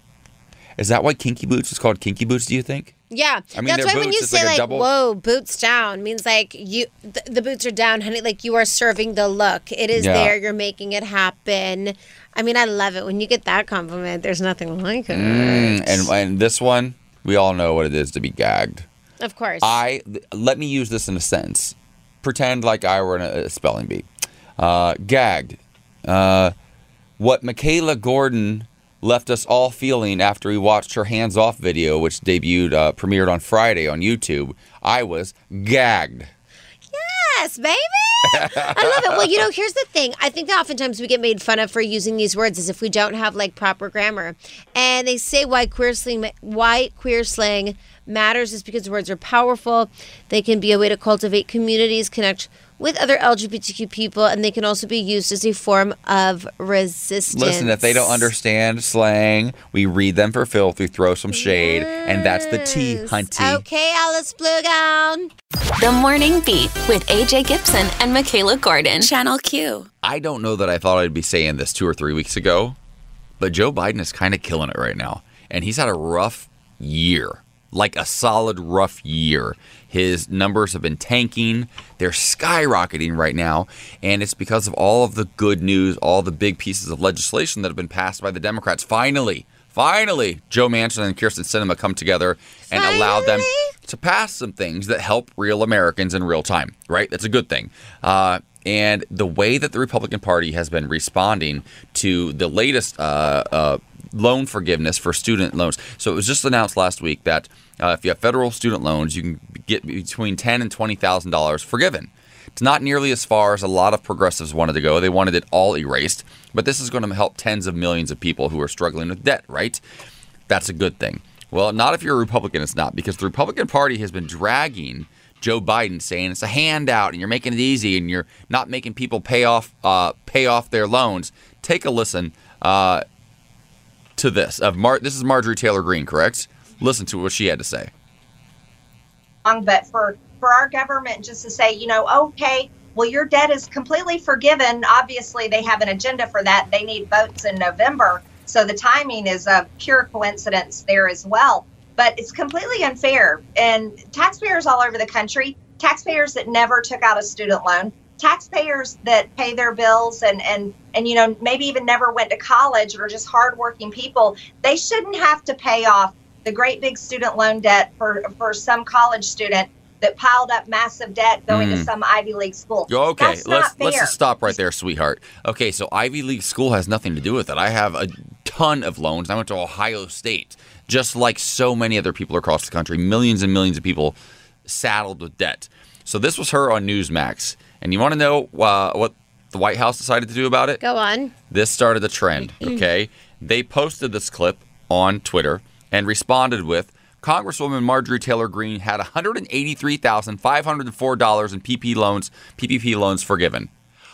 Is that why kinky boots is called kinky boots? Do you think? Yeah, I mean, that's why when you say like like, "Whoa, boots down," means like you th- the boots are down, honey. Like you are serving the look. It is Yeah. there. You're making it happen. I mean, I love it when you get that compliment. There's nothing like it. Mm, and and this one, we all know what it is to be gagged. Of course. I let me use this in a sentence. Pretend like I were in a, a spelling bee. Uh, gagged. Uh, what Michaela Gordon left us all feeling after we watched her hands off video, which debuted, uh, premiered on Friday on YouTube. I was gagged. Yes, baby. I love it. Well, you know, here's the thing. I think that oftentimes we get made fun of for using these words as if we don't have like proper grammar. And they say why queer slang why queer slang matters is because words are powerful. They can be a way to cultivate communities, connect with other LGBTQ people, and they can also be used as a form of resistance. Listen, if they don't understand slang, we read them for filth, we throw some shade, and that's the tea, hunty. Okay, Alice Blue Gown. The Morning Beat with AJ Gibson and Michaela Gordon. Channel Q. I don't know that I thought I'd be saying this two or three weeks ago, but Joe Biden is kind of killing it right now. And he's had a rough year, like a solid rough year. His numbers have been tanking, they're skyrocketing right now. And it's because of all of the good news, all the big pieces of legislation that have been passed by the Democrats. Finally, finally, Joe Manchin and Kyrsten Sinema come together and allow them to pass some things that help real Americans in real time, right? That's a good thing. Uh, and the way that the Republican Party has been responding to the latest uh, uh, loan forgiveness for student loans. So it was just announced last week that uh, if you have federal student loans, you can get between ten and twenty thousand dollars forgiven. It's not nearly as far as a lot of progressives wanted to go. They wanted it all erased, but this is going to help tens of millions of people who are struggling with debt. Right? That's a good thing. Well, not if you're a Republican, it's not, because the Republican Party has been dragging Joe Biden, saying it's a handout and you're making it easy and you're not making people pay off uh, pay off their loans. Take a listen uh, to this. Of Mar- this is Marjorie Taylor Greene, correct? Listen to what she had to say. but for for our government just to say, you know, okay, well, your debt is completely forgiven. Obviously, they have an agenda for that. They need votes in November, so the timing is a pure coincidence there as well. But it's completely unfair, and taxpayers all over the country, taxpayers that never took out a student loan, taxpayers that pay their bills and and and you know maybe even never went to college or just hardworking people, they shouldn't have to pay off the great big student loan debt for for some college student that piled up massive debt going to Mm. some Ivy League school. Okay, That's let's let's just stop right there, sweetheart. Okay, so Ivy League school has nothing to do with it. I have a ton of loans. I went to Ohio State, just like so many other people across the country. Millions and millions of people saddled with debt. So this was her on Newsmax, and you want to know uh, what the White House decided to do about it? Go on. This started a trend, *clears throat* okay? they posted this clip on Twitter and responded with Congresswoman Marjorie Taylor Greene had $183,504 in PP loans, PPP loans forgiven.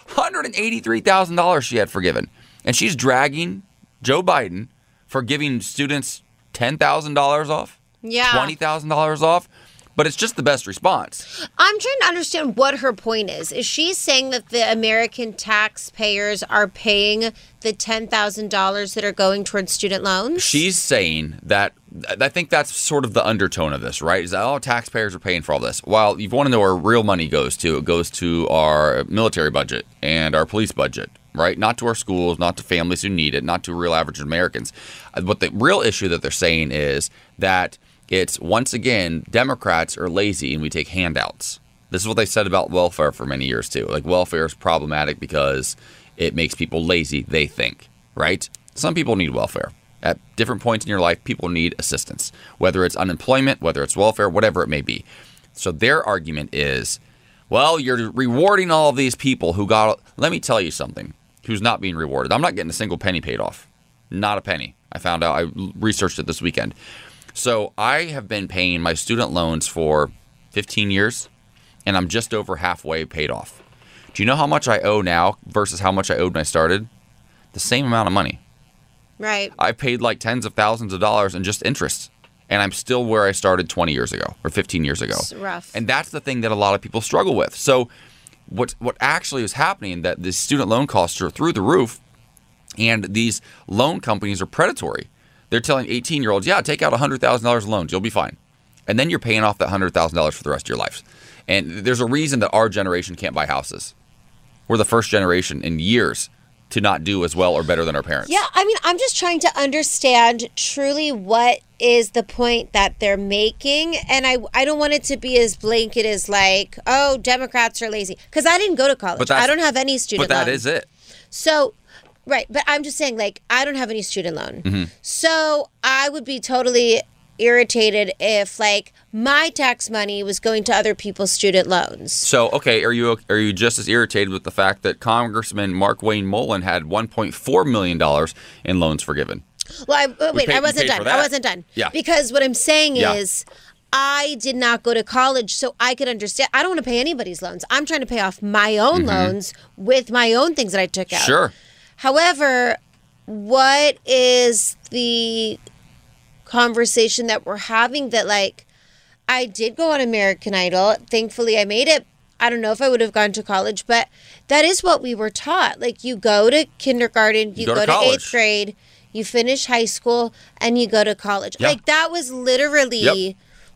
$183,000 she had forgiven. And she's dragging Joe Biden for giving students $10,000 off, Yeah. $20,000 off, but it's just the best response. I'm trying to understand what her point is. Is she saying that the American taxpayers are paying the $10,000 that are going towards student loans? She's saying that I think that's sort of the undertone of this, right? Is that all taxpayers are paying for all this? While you want to know where real money goes to, it goes to our military budget and our police budget, right? Not to our schools, not to families who need it, not to real average Americans. Uh, But the real issue that they're saying is that it's once again Democrats are lazy and we take handouts. This is what they said about welfare for many years too. Like welfare is problematic because it makes people lazy, they think, right? Some people need welfare. At different points in your life, people need assistance, whether it's unemployment, whether it's welfare, whatever it may be. So their argument is, well, you're rewarding all of these people who got. Let me tell you something who's not being rewarded. I'm not getting a single penny paid off. Not a penny. I found out, I researched it this weekend. So I have been paying my student loans for 15 years, and I'm just over halfway paid off. Do you know how much I owe now versus how much I owed when I started? the same amount of money. Right. I paid like tens of thousands of dollars in just interest. And I'm still where I started 20 years ago or 15 years ago. It's rough. And that's the thing that a lot of people struggle with. So what what actually is happening that the student loan costs are through the roof and these loan companies are predatory. They're telling 18 year olds, yeah, take out $100,000 loans, you'll be fine. And then you're paying off that $100,000 for the rest of your life. And there's a reason that our generation can't buy houses. We're the first generation in years to not do as well or better than our parents. Yeah, I mean, I'm just trying to understand truly what is the point that they're making, and I I don't want it to be as blanket as like, oh, Democrats are lazy because I didn't go to college. I don't have any student. But that loan. is it. So, right, but I'm just saying, like, I don't have any student loan. Mhm. So I would be totally irritated if, like, my tax money was going to other people's student loans. So, okay, are you are you just as irritated with the fact that Congressman Mark Wayne Mullen had 1.4 million dollars in loans forgiven? Well, I, uh, We wait, paid- I wasn't done. I wasn't done. Yeah. Because what I'm saying Yeah. is, I did not go to college, so I could understand. I don't want to pay anybody's loans. I'm trying to pay off my own Mhm. loans with my own things that I took out. Sure. However, what is the conversation that we're having that like I did go on American Idol. Thankfully I made it. I don't know if I would have gone to college, but that is what we were taught. Like you go to kindergarten, you, go to go, to, college. 8th grade, you finish high school and you go to college. Yeah. Like that was literally Yep.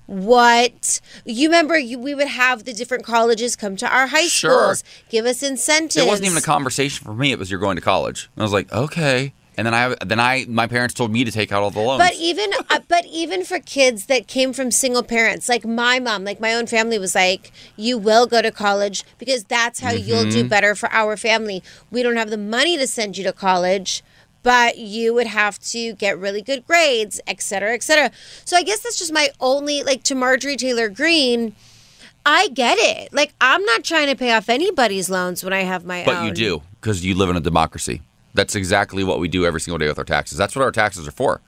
What you remember you, we would have the different colleges come to our high Sure. schools, give us incentives. It wasn't even a conversation for me. It was you're going to college. And I was like, okay. And then I then I my parents told me to take out all the loans. But even uh, but even for kids that came from single parents, like my mom, like my own family was like, "You will go to college because that's how you'll do Mhm. better for our family. We don't have the money to send you to college." But you would have to get really good grades, et cetera, et cetera. So I guess that's just my only like to Marjorie Taylor Greene. I get it. Like I'm not trying to pay off anybody's loans when I have my own. But own. you do because you live in a democracy. That's exactly what we do every single day with our taxes. That's what our taxes are for.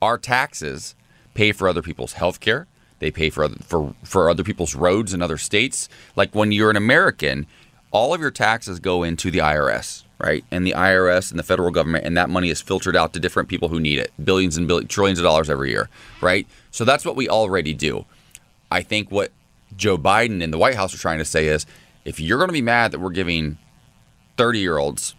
Our taxes pay for other people's health care. They pay for other, for for other people's roads in other states. Like when you're an American, all of your taxes go into the IRS, right? And the IRS and the federal government, and that money is filtered out to different people who need it, billions and billions, trillions of dollars every year, right? So that's what we already do. I think what Joe Biden and the White House are trying to say is, if you're going to be mad that we're giving 30 year olds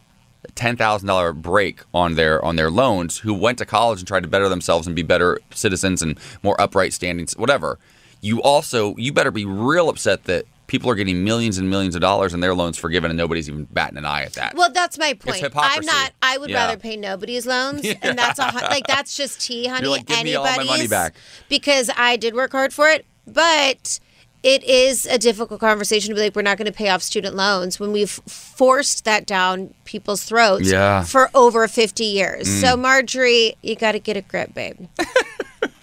a $10,000 break on their on their loans who went to college and tried to better themselves and be better citizens and more upright standings whatever you also you better be real upset that people are getting millions and millions of dollars in their loans forgiven and nobody's even batting an eye at that Well, that's my point. It's hypocrisy. I'm not. I would Yeah. rather pay nobody's loans, and *laughs* that's a like that's just tea, honey. You're like, "Give me all my money back. because I did work hard for it, but. It is a difficult conversation to be like, we're not going to pay off student loans when we've forced that down people's throats Yeah. for over 50 years. Mm. So, Marjorie, you got to get a grip, babe. *laughs*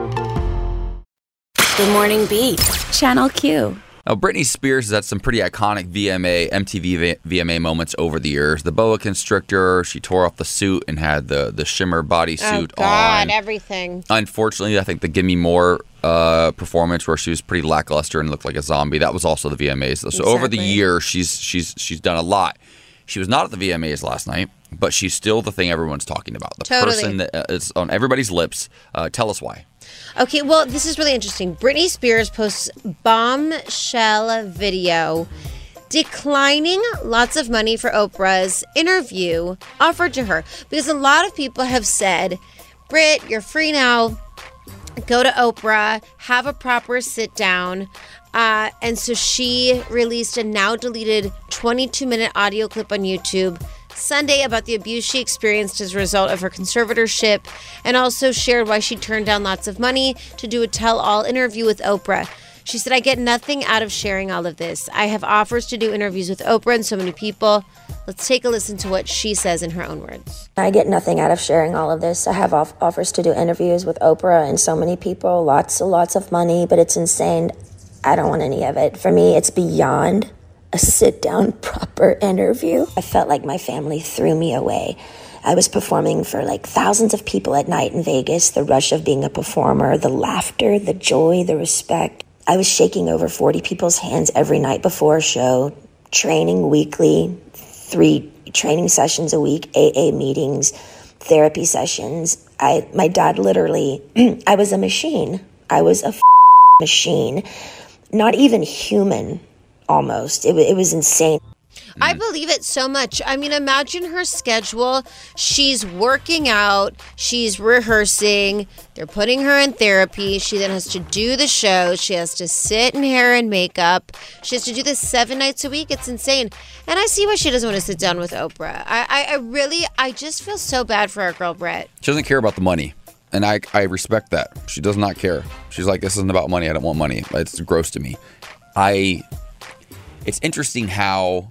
Good Morning Beat, Channel Q. Now, Britney Spears has had some pretty iconic VMA, MTV VMA moments over the years. The boa constrictor, she tore off the suit and had the, the shimmer bodysuit oh God, on. everything. Unfortunately, I think the Gimme More uh, performance where she was pretty lackluster and looked like a zombie, that was also the VMAs. Though. So over the Exactly. years, she's she's she's done a lot. She was not at the VMAs last night, but she's still the thing everyone's talking about. The Totally. person that uh, on everybody's lips. Uh, tell us why. Okay, well, this is really interesting. Britney Spears posts bombshell video declining lots of money for Oprah's interview offered to her because a lot of people have said, Brit, you're free now. Go to Oprah, have a proper sit down. Uh, and so she released a now deleted 22 minute audio clip on YouTube Sunday about the abuse she experienced as a result of her conservatorship and also shared why she turned down lots of money to do a tell all interview with Oprah. She said, I get nothing out of sharing all of this. I have offers to do interviews with Oprah and so many people. Let's take a listen to what she says in her own words. I get nothing out of sharing all of this. I have off- offers to do interviews with Oprah and so many people, lots and lots of money, but it's insane. I don't want any of it. For me, it's beyond a sit down, *laughs* proper interview. I felt like my family threw me away. I was performing for like thousands of people at night in Vegas, the rush of being a performer, the laughter, the joy, the respect. I was shaking over 40 people's hands every night before a show, training weekly, three training sessions a week, AA meetings, therapy sessions. I my dad literally *clears throat* I was a machine. I was a machine. Not even human almost. It, it was insane. I believe it so much. I mean, imagine her schedule. She's working out, she's rehearsing, they're putting her in therapy. She then has to do the show. She has to sit in hair and makeup. She has to do this seven nights a week. It's insane. And I see why she doesn't want to sit down with Oprah. I, I, I really, I just feel so bad for our girl, Brett. She doesn't care about the money. And I, I respect that. She does not care. She's like, this isn't about money. I don't want money. It's gross to me. I, it's interesting how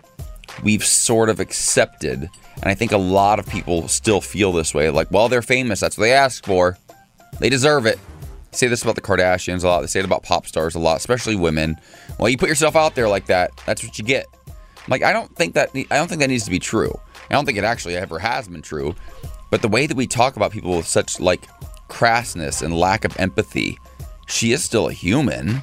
we've sort of accepted, and I think a lot of people still feel this way like, well, they're famous. That's what they asked for. They deserve it. Say this about the Kardashians a lot. They say it about pop stars a lot, especially women. Well, you put yourself out there like that, that's what you get. Like, I don't think that I don't think that needs to be true. I don't think it actually ever has been true. But the way that we talk about people with such like crassness and lack of empathy, she is still a human.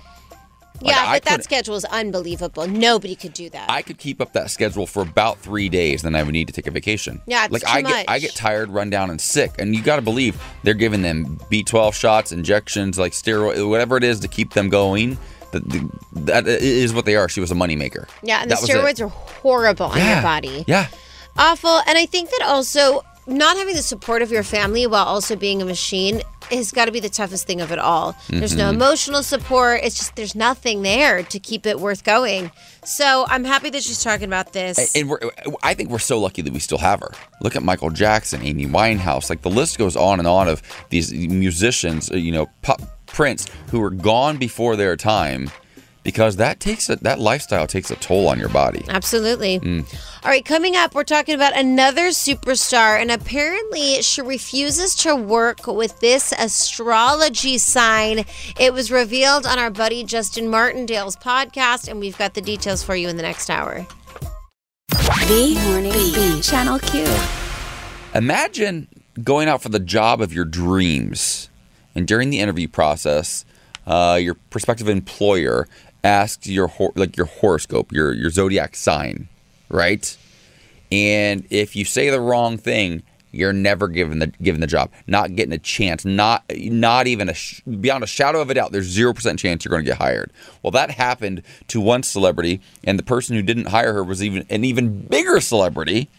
Like, yeah, but that schedule is unbelievable. Nobody could do that. I could keep up that schedule for about three days, then I would need to take a vacation. Yeah, like I get, I get tired, run down, and sick, and you got to believe they're giving them B12 shots, injections, like steroid, whatever it is to keep them going. That, that is what they are. She was a moneymaker. yeah, and the That it. steroids are horrible on your body. Yeah. awful. And I think that also not having the support of your family while also being a machine has got to be the toughest thing of it all. There's no Mhm. emotional support. It's just there's nothing there to keep it worth going. So I'm happy that she's talking about this. And we're, I think we're so lucky that we still have her. Look at Michael Jackson, Amy Winehouse. Like the list goes on and on of these musicians, you know, pop, Prince, who were gone before their time because that takes a, that lifestyle takes a toll on your body. Absolutely. Mm. All right, coming up, we're talking about another superstar, and apparently she refuses to work with this astrology sign. It was revealed on our buddy Justin Martindale's podcast, and we've got the details for you in the next hour. The Morning Beat. Channel Q. Imagine going out for the job of your dreams, and during the interview process, uh, your prospective employer asks your hor- like your horoscope, your your zodiac sign, right? And if you say the wrong thing, you're never given the given the job, not getting a chance, not not even a sh- beyond a shadow of a doubt. There's zero percent chance you're going to get hired. Well, that happened to one celebrity, and the person who didn't hire her was even an even bigger celebrity.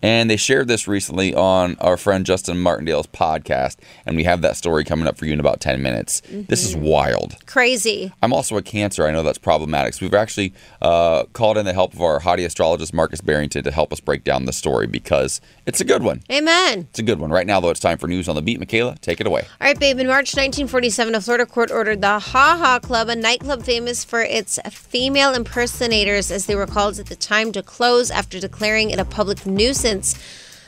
And they shared this recently on our friend Justin Martindale's podcast, and we have that story coming up for you in about 10 minutes. This is wild. Crazy. I'm also a cancer. I know that's problematic. So we've actually uh, called in the help of our hottie astrologist, Markus Barrington, to help us break down the story because it's a good one. Amen. It's a good one. Right now, though, it's time for news on the beat. Michaela, take it away. All right, babe. In March 1947, a Florida court ordered the Ha Ha Club, a nightclub famous for its female impersonators, as they were called at the time, to close after declaring it a public nuisance.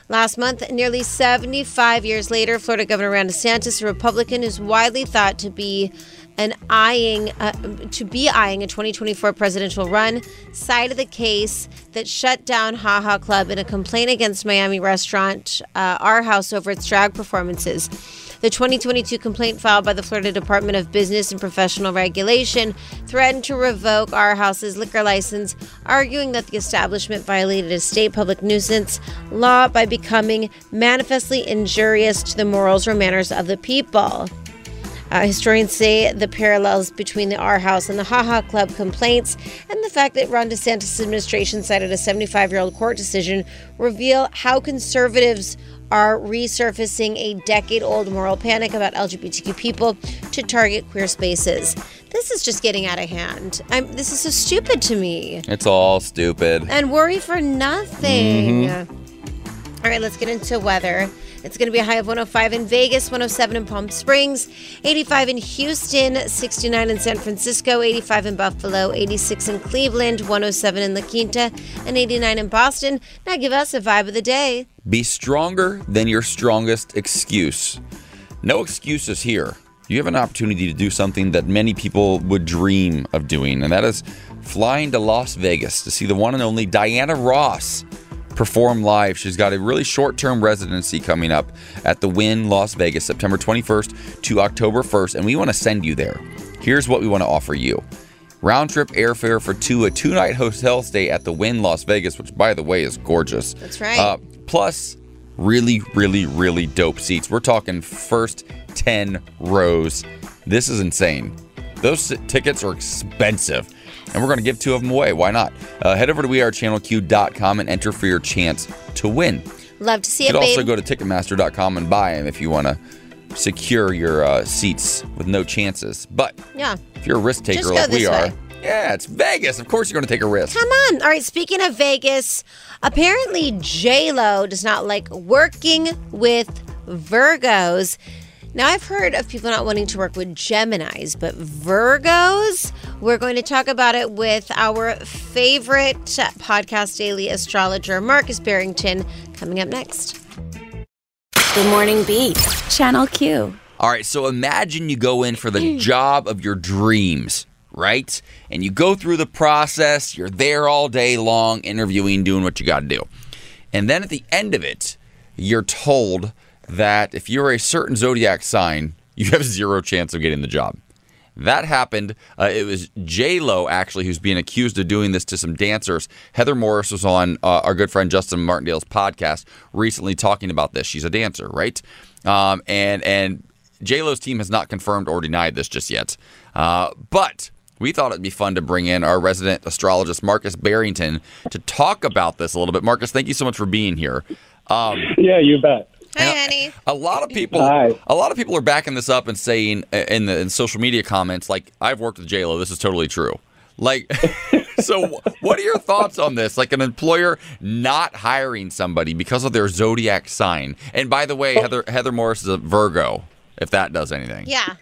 Last month, nearly 75 years later, Florida Governor Ron DeSantis, a Republican is widely thought to be and eyeing uh, to be eyeing a 2024 presidential run, Side of the case that shut down Haha Ha Club in a complaint against Miami restaurant uh, R House over its drag performances. The 2022 complaint filed by the Florida Department of Business and Professional Regulation threatened to revoke R House's liquor license, arguing that the establishment violated a state public nuisance law by becoming manifestly injurious to the morals or manners of the people. Uh, historians say the parallels between the R House and the Ha Ha Club complaints and the fact that Ron DeSantis' administration cited a 75 year old court decision reveal how conservatives are resurfacing a decade old moral panic about LGBTQ people to target queer spaces. This is just getting out of hand. I'm, this is so stupid to me. It's all stupid. And worry for nothing. Mhm. All right, let's get into weather. It's going to be a high of 105 in Vegas, 107 in Palm Springs, 85 in Houston, 69 in San Francisco, 85 in Buffalo, 86 in Cleveland, 107 in La Quinta, and 89 in Boston. Now give us a vibe of the day. Be stronger than your strongest excuse. No excuses here. You have an opportunity to do something that many people would dream of doing, and that is flying to Las Vegas to see the one and only Diana Ross perform live. She's got a really short term residency coming up at the Wynn Las Vegas, September 21st to October 1st, and we want to send you there. Here's what we want to offer you round trip airfare for two, a two night hotel stay at the Wynn Las Vegas, which, by the way, is gorgeous. That's right. Uh, plus, really, really, really dope seats. We're talking first 10 rows. This is insane. Those tickets are expensive, and we're going to give two of them away. Why not? Uh, head over to wearechannelq.com and enter for your chance to win. Love to see You it, You could babe. also go to Ticketmaster.com and buy them if you want to secure your uh, seats with no chances. But yeah. if you're a risk taker like we this are, way. yeah, it's Vegas. Of course, you're going to take a risk. Come on. All right, speaking of Vegas, apparently J-Lo does not like working with Virgos. Now, I've heard of people not wanting to work with Geminis, but Virgos, we're going to talk about it with our favorite podcast daily astrologer, Markus Barrington, coming up next. Good Morning Beat, Channel Q. All right, so imagine you go in for the *clears throat* job of your dreams, right? And you go through the process, you're there all day long, interviewing, doing what you got to do. And then at the end of it, you're told that if you're a certain zodiac sign, you have *laughs* zero chance of getting the job. That happened. Uh, it was J Lo actually who's being accused of doing this to some dancers. Heather Morris was on uh, our good friend Justin Martindale's podcast recently talking about this. She's a dancer, right? Um, and and J Lo's team has not confirmed or denied this just yet. Uh, but we thought it'd be fun to bring in our resident astrologist Markus Barrington to talk about this a little bit. Markus, thank you so much for being here. Um, Yeah, you bet. Hi, honey. a lot of people, Hi. a lot of people are backing this up and saying uh, in the in social media comments, like I've worked with J Lo, this is totally true. Like, *laughs* so what are your thoughts on this? Like an employer not hiring somebody because of their zodiac sign. And by the way, Heather Heather Morris is a Virgo. If that does anything, Yeah.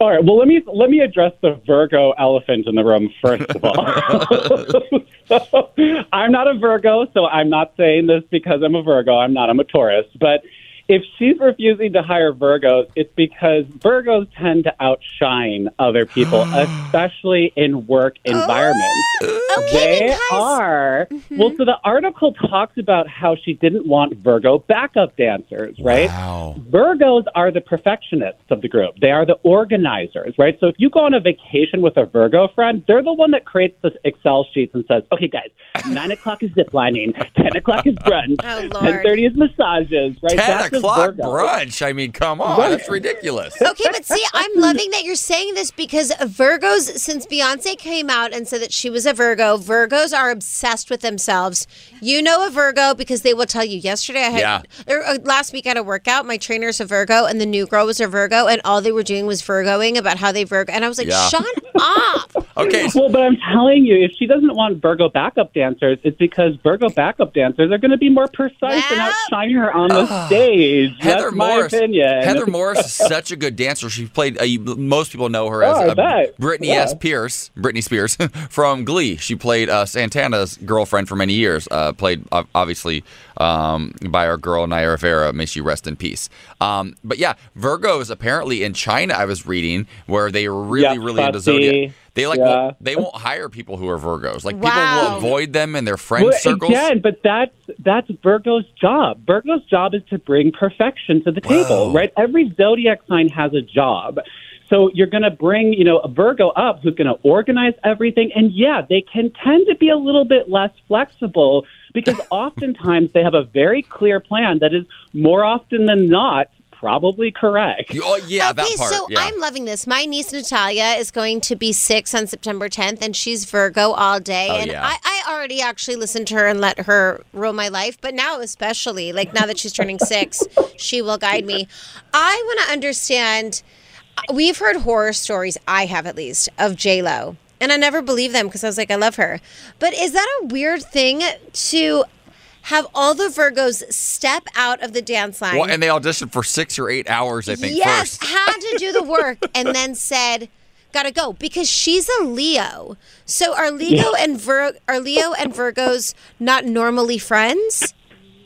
All right. Well, let me let me address the Virgo elephant in the room first of all. *laughs* *laughs* so, I'm not a Virgo, so I'm not saying this because I'm a Virgo. I'm not. I'm a Taurus. But if she's refusing to hire Virgos, it's because Virgos tend to outshine other people, *gasps* especially in work environments. *gasps* they are. Well, so the article talks about how she didn't want Virgo backup dancers, right? Wow. Virgos are the perfectionists of the group. They are the organizers, right? So if you go on a vacation with a Virgo friend, they're the one that creates the Excel sheets and says, "Okay, guys, nine o'clock is ziplining, ten o'clock is brunch, *laughs* Oh, Lord. ten thirty is massages." Right? Ten That's just o'clock brunch. I mean, come on, Right. that's ridiculous. *laughs* Okay, but see, I'm loving that you're saying this because Virgos, since Beyonce came out and said that she was a Virgo, Virgos are obsessed with themselves. You know a Virgo because they will tell you. Yesterday, I had, Yeah. or, uh, last week I had a workout. My trainer's a Virgo, and the new girl was a Virgo, and all they were doing was Virgoing about how they Virgo. And I was like, Yeah. shut up. *laughs* Okay. Well, but I'm telling you, if she doesn't want Virgo backup dancers, it's because Virgo backup dancers are going to be more precise and outshine her on the stage. Heather That's my Morris. opinion. Heather Morris is such a good dancer. She played. Uh, you, most people know her as Oh, uh. Brittany Yeah. S. Pierce. Britney Spears *laughs* from Glee. She played uh, Santana's girlfriend for many years. Uh, played obviously um, by our girl Naya Rivera. May she rest in peace. Um, but yeah, Virgos apparently in China, I was reading where they were really, Yeah, really into zodiac. They like Yeah. won't, they won't hire people who are Virgos. Like people will avoid them in their friend Well, circles. Again, but that's that's Virgo's job. Virgo's job is to bring perfection to the table, right? Every zodiac sign has a job. So you're going to bring, you know, a Virgo up who's going to organize everything. And yeah, they can tend to be a little bit less flexible because oftentimes they have a very clear plan that is more often than not probably correct. Oh yeah, that Okay, part. so yeah. I'm loving this. My niece Natalia is going to be six on September 10th, and she's Virgo all day. Oh, and yeah. I, I already actually listened to her and let her rule my life, but now especially, like now that she's turning *laughs* six, she will guide me. I want to understand. Uh, we've heard horror stories. I have at least of J Lo, and I never believed them because I was like, I love her. But is that a weird thing to? Have all the Virgos step out of the dance line. Well, and they auditioned for six or eight hours, I think. Yes, First. had to do the *laughs* work and then said, "Gotta go," because she's a Leo. So are Leo and Vir- are Leo and Virgos not normally friends?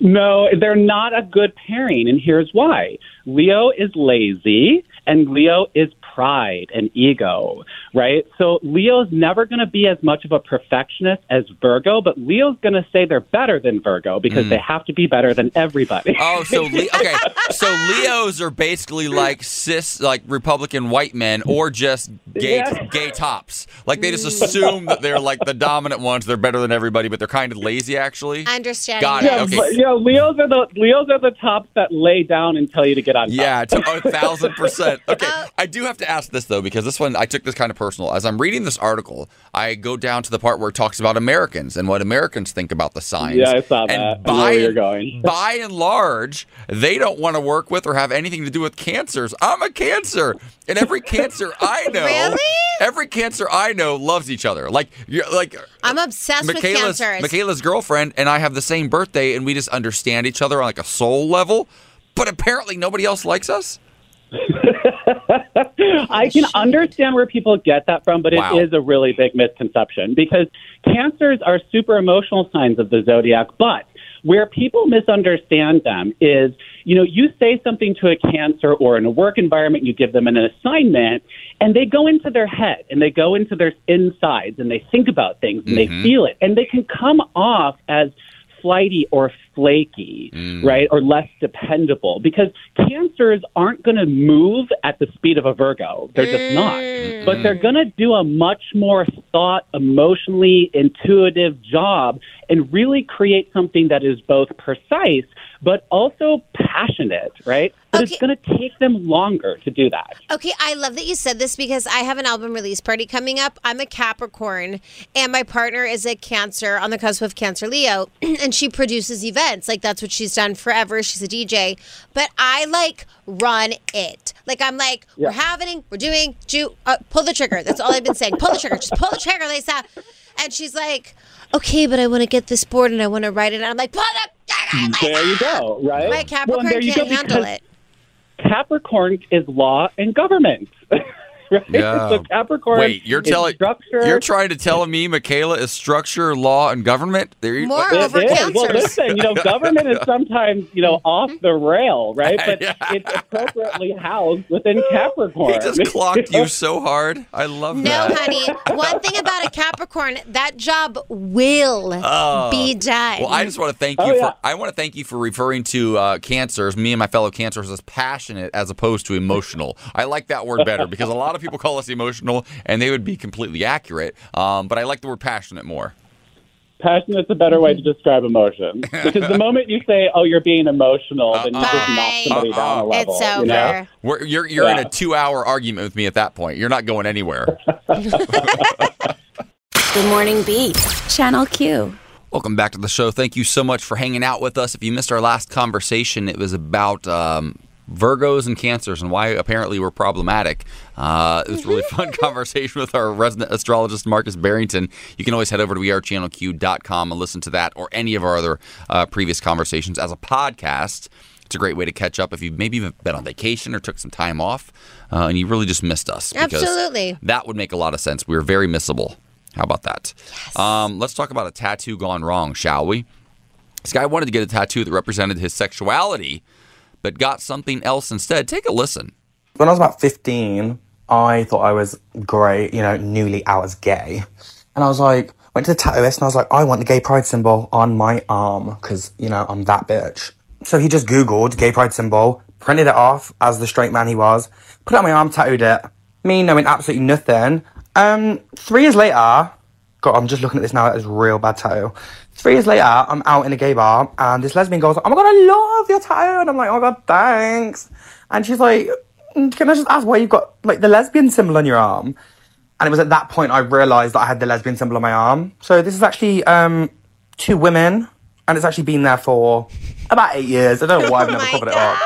No, they're not a good pairing, and here's why. Leo is lazy, and Leo is pride and ego, right? So Leo's never going to be as much of a perfectionist as Virgo, but Leo's going to say they're better than Virgo because hmm. they have to be better than everybody. Oh, so Le- *laughs* okay, so Leos are basically like cis, like Republican white men, or just gay Yeah. gay tops. Like they just assume that they're like the dominant ones. They're better than everybody, but they're kind of lazy, actually. I understand. Got it. Yeah, Okay. but, yeah, Leos are the Leos are the tops that lay down and tell you to get on. Top. Yeah, it's a thousand percent. *laughs* Okay, uh, I do have to ask this though because this one I took this kind of personal. As I'm reading this article, I go down to the part where it talks about Americans and what Americans think about the signs. Yeah, I saw that. And I by where you're and- going. *laughs* by and large, they don't want to work with or have anything to do with cancers. I'm a cancer, and every cancer *laughs* I know, Really? every cancer I know loves each other. Like you're like I'm obsessed with Michaela's cancers. Michaela's girlfriend and I have the same birthday, and we just understand each other on like a soul level. But apparently, nobody else likes us. I can understand where people get that from, but it is Wow. a really big misconception because cancers are super emotional signs of the zodiac, but where people misunderstand them is, you know, you say something to a cancer or in a work environment, you give them an assignment, and they go into their head and they go into their insides and they think about things and they mm-hmm. feel it, and they can come off as flighty or flaky, mm. right, or less dependable because cancers aren't going to move at the speed of a Virgo. They're just not. But they're going to do a much more thought, emotionally intuitive job and really create something that is both precise but also passionate, right? But it's going to take them longer to do that. Okay, I love that you said this because I have an album release party coming up. I'm a Capricorn, and my partner is a Cancer on the cusp of Cancer Leo, *clears throat* and she produces events. Like that's what she's done forever. She's a DJ, but I like run it. Like I'm like we're having, we're doing, do uh, pull the trigger. That's all I've been saying. Pull the trigger. Just pull the trigger, Lisa. And she's like, okay, but I want to get this board and I want to write it. And I'm like, pull the Mm, there you go, right? Well, Capricorn you can't go, handle it. Capricorn is law and government. *laughs* *laughs* right? Yeah. So Capricorn Wait, you're telling structure. you're trying to tell me Michaela is structure, law, and government? There you More It over is. cancers. Well, listen, you know, *laughs* government is sometimes, you know, off the rail, right? But it's appropriately housed within Capricorn. He just *laughs* clocked you so hard. I love No, that. No, honey. One thing about a Capricorn, that job will Oh. be done. Well, I just want to thank Oh, you yeah. for I want to thank you for referring to uh, cancers, me and my fellow cancers, as passionate as opposed to emotional. I like that word better because a lot of people call us emotional, and they would be completely accurate. Um, but I like the word passionate more. Passionate's a better way to describe emotion. Because the moment you say, oh, you're being emotional, then you just knock Bye. somebody down a level. It's You know? We're, you're you're in a two-hour argument with me at that point. You're not going anywhere. *laughs* Good Morning Beat. Channel Q. Welcome back to the show. Thank you so much for hanging out with us. If you missed our last conversation, it was about um, Virgos and Cancers and why apparently we're problematic. Uh, it was a really *laughs* fun conversation with our resident astrologist, Markus Barrington. You can always head over to wearechannelq.com and listen to that or any of our other uh, previous conversations as a podcast. It's a great way to catch up if you've maybe even been on vacation or took some time off uh, and you really just missed us. Absolutely. That would make a lot of sense. We are very missable. How about that? Um, let's talk about a tattoo gone wrong, shall we? This guy wanted to get a tattoo that represented his sexuality, but got something else instead. Take a listen. When I was about 15, I thought I was great, you know, newly out as gay. And I was like, went to the tattooist and I was like, I want the gay pride symbol on my arm because, you know, I'm that bitch. So he just Googled gay pride symbol, printed it off as the straight man he was, put it on my arm, tattooed it. Me knowing absolutely nothing. Um, three years later, God, I'm just looking at this now, it's real bad tattoo. Three years later, I'm out in a gay bar and this lesbian girl's like, oh my god, I love your tattoo. And I'm like, oh my god, thanks. And she's like, "Mm, can I just ask why you've got like the lesbian symbol on your arm? And it was at that point I realised that I had the lesbian symbol on my arm. So this is actually um, two women, and it's actually been there for about eight years. I don't know why I've never covered it up.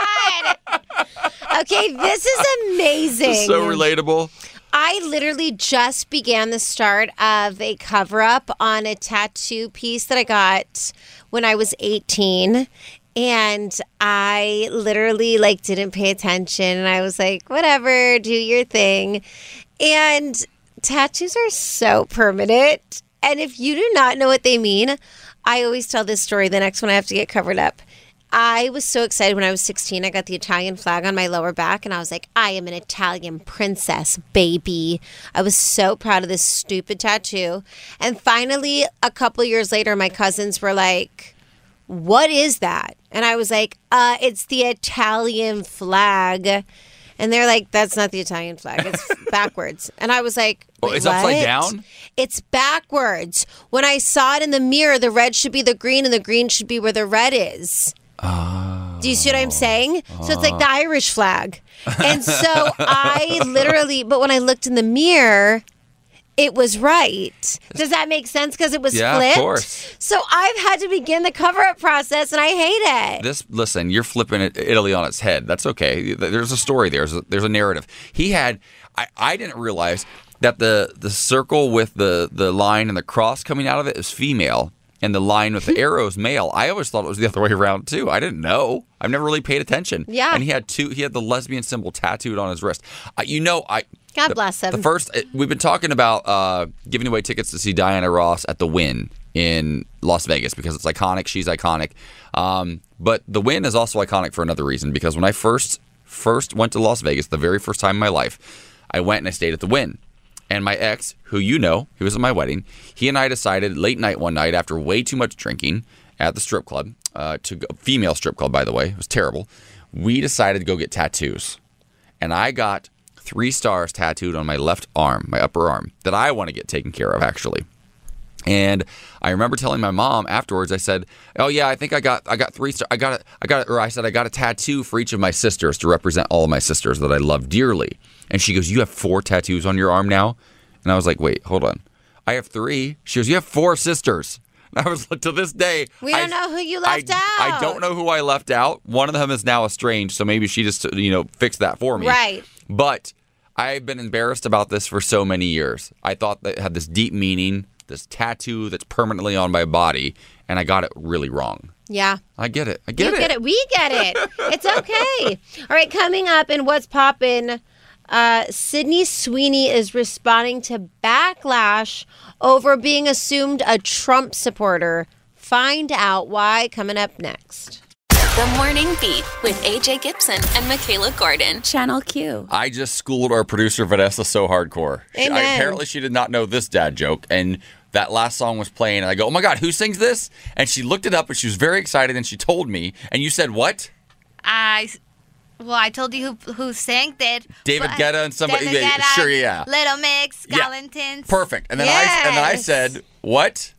Okay, this is *laughs* amazing. So relatable. I literally just began the start of a cover up on a tattoo piece that I got when I was 18. And I literally like didn't pay attention and I was like, whatever, do your thing. And tattoos are so permanent. And if you do not know what they mean, I always tell this story the next one I have to get covered up. I was so excited when I was 16. I got the Italian flag on my lower back, and I was like, I am an Italian princess, baby. I was so proud of this stupid tattoo. And finally, a couple years later, my cousins were like, What is that? And I was like, uh, It's the Italian flag. And they're like, That's not the Italian flag, it's *laughs* backwards. And I was like, Oh, "Wait, it's upside down? It's backwards. When I saw it in the mirror, the red should be the green and the green should be where the red is. Do you see what I'm saying? So it's like the Irish flag. And so *laughs* I literally, but when I looked in the mirror, it was right. Does that make sense? Because it was Yeah, of flipped. course. So I've had to begin the cover up process and I hate it. This listen, you're flipping it, Italy on its head. That's okay. There's a story there. There's a, there's a narrative. He had. I, I didn't realize that the the circle with the the line and the cross coming out of it is female, and the line with the *laughs* arrow is male. I always thought it was the other way around too. I didn't know. I've never really paid attention. Yeah. And he had two. He had the lesbian symbol tattooed on his wrist. Uh, you know, I. God the- bless him. The first we've been talking about uh, giving away tickets to see Diana Ross at the Wynn in Las Vegas because it's iconic. She's iconic. Um, but the Wynn is also iconic for another reason because when I first first went to Las Vegas, the very first time in my life, I went and I stayed at the Wynn. And my ex, who you know, he was at my wedding, he and I decided late night one night after way too much drinking at the strip club, uh, to go, female strip club, by the way, it was terrible. We decided to go get tattoos. And I got three stars tattooed on my left arm, my upper arm, that I want to get taken care of, actually. And I remember telling my mom afterwards. I said, "Oh yeah, I think I got I got three star. I got it. I got it." Or I said I got a tattoo for each of my sisters to represent all of my sisters that I love dearly. And she goes, "You have four tattoos on your arm now?" And I was like, "Wait, hold on. I have three. She goes, "You have four sisters." And I was like, to this day, We don't know who you I, left out. I don't know who I left out. One of them is now estranged, so maybe she just you know fixed that for me. Right. But I've been embarrassed about this for so many years. I thought that it had this deep meaning, this tattoo that's permanently on my body, and I got it really wrong. Yeah. I get it. I get you it. get it. We get it. It's okay. *laughs* All right, coming up in What's Poppin', uh, Sydney Sweeney is responding to backlash over being assumed a Trump supporter. Find out why coming up next. The Morning Beat with AJ Gibson and Michaela Gordon. Channel Q. I just schooled our producer Vanessa so hardcore. She- I- apparently, she did not know this dad joke, and that last song was playing, and I go, "Oh my god, who sings this?" And she looked it up, and she was very excited, and she told me, and you said what? I, well, I told you who who sang it. David Guetta and somebody- David yeah, Guetta, sure, yeah. Little Mix, Yeah. Perfect. And then I and then I said, "What?"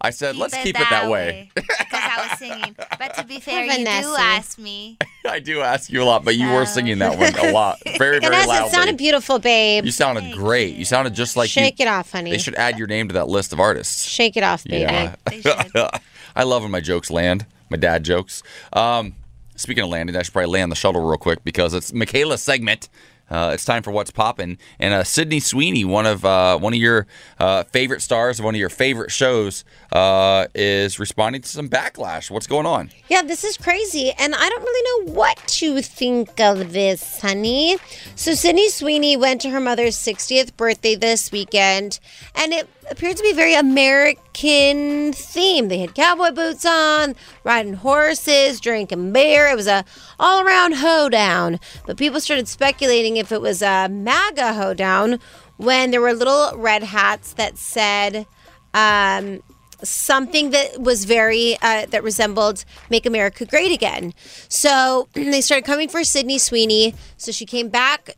I said, "Let's keep it that way." Because I was singing. But to be *laughs* fair, you do ask me. *laughs* I do ask you a lot, but you were singing that one a lot, *laughs* very very Vanessa, it loudly. sounded beautiful, babe. you sounded great. You sounded just like Shake you. it off, honey. They should add your name to that list of artists. Shake it off, baby. Yeah. I love when my jokes land, my dad jokes. Um, speaking of landing, I should probably land the shuttle real quick because it's Michaela's segment. Uh, it's time for what's popping. and uh, Sydney Sweeney, one of uh, one of your uh, favorite stars of one of your favorite shows, uh, is responding to some backlash. What's going on? Yeah, this is crazy. And I don't really know what to think of this, honey. So, Sydney Sweeney went to her mother's 60th birthday this weekend. And it, appeared to be very American themed. They had cowboy boots on, riding horses, drinking beer. It was a all around hoedown. But people started speculating if it was a MAGA hoedown when there were little red hats that said um, something that was very uh, that resembled "Make America Great Again." So *clears throat* they started coming for Sydney Sweeney. So she came back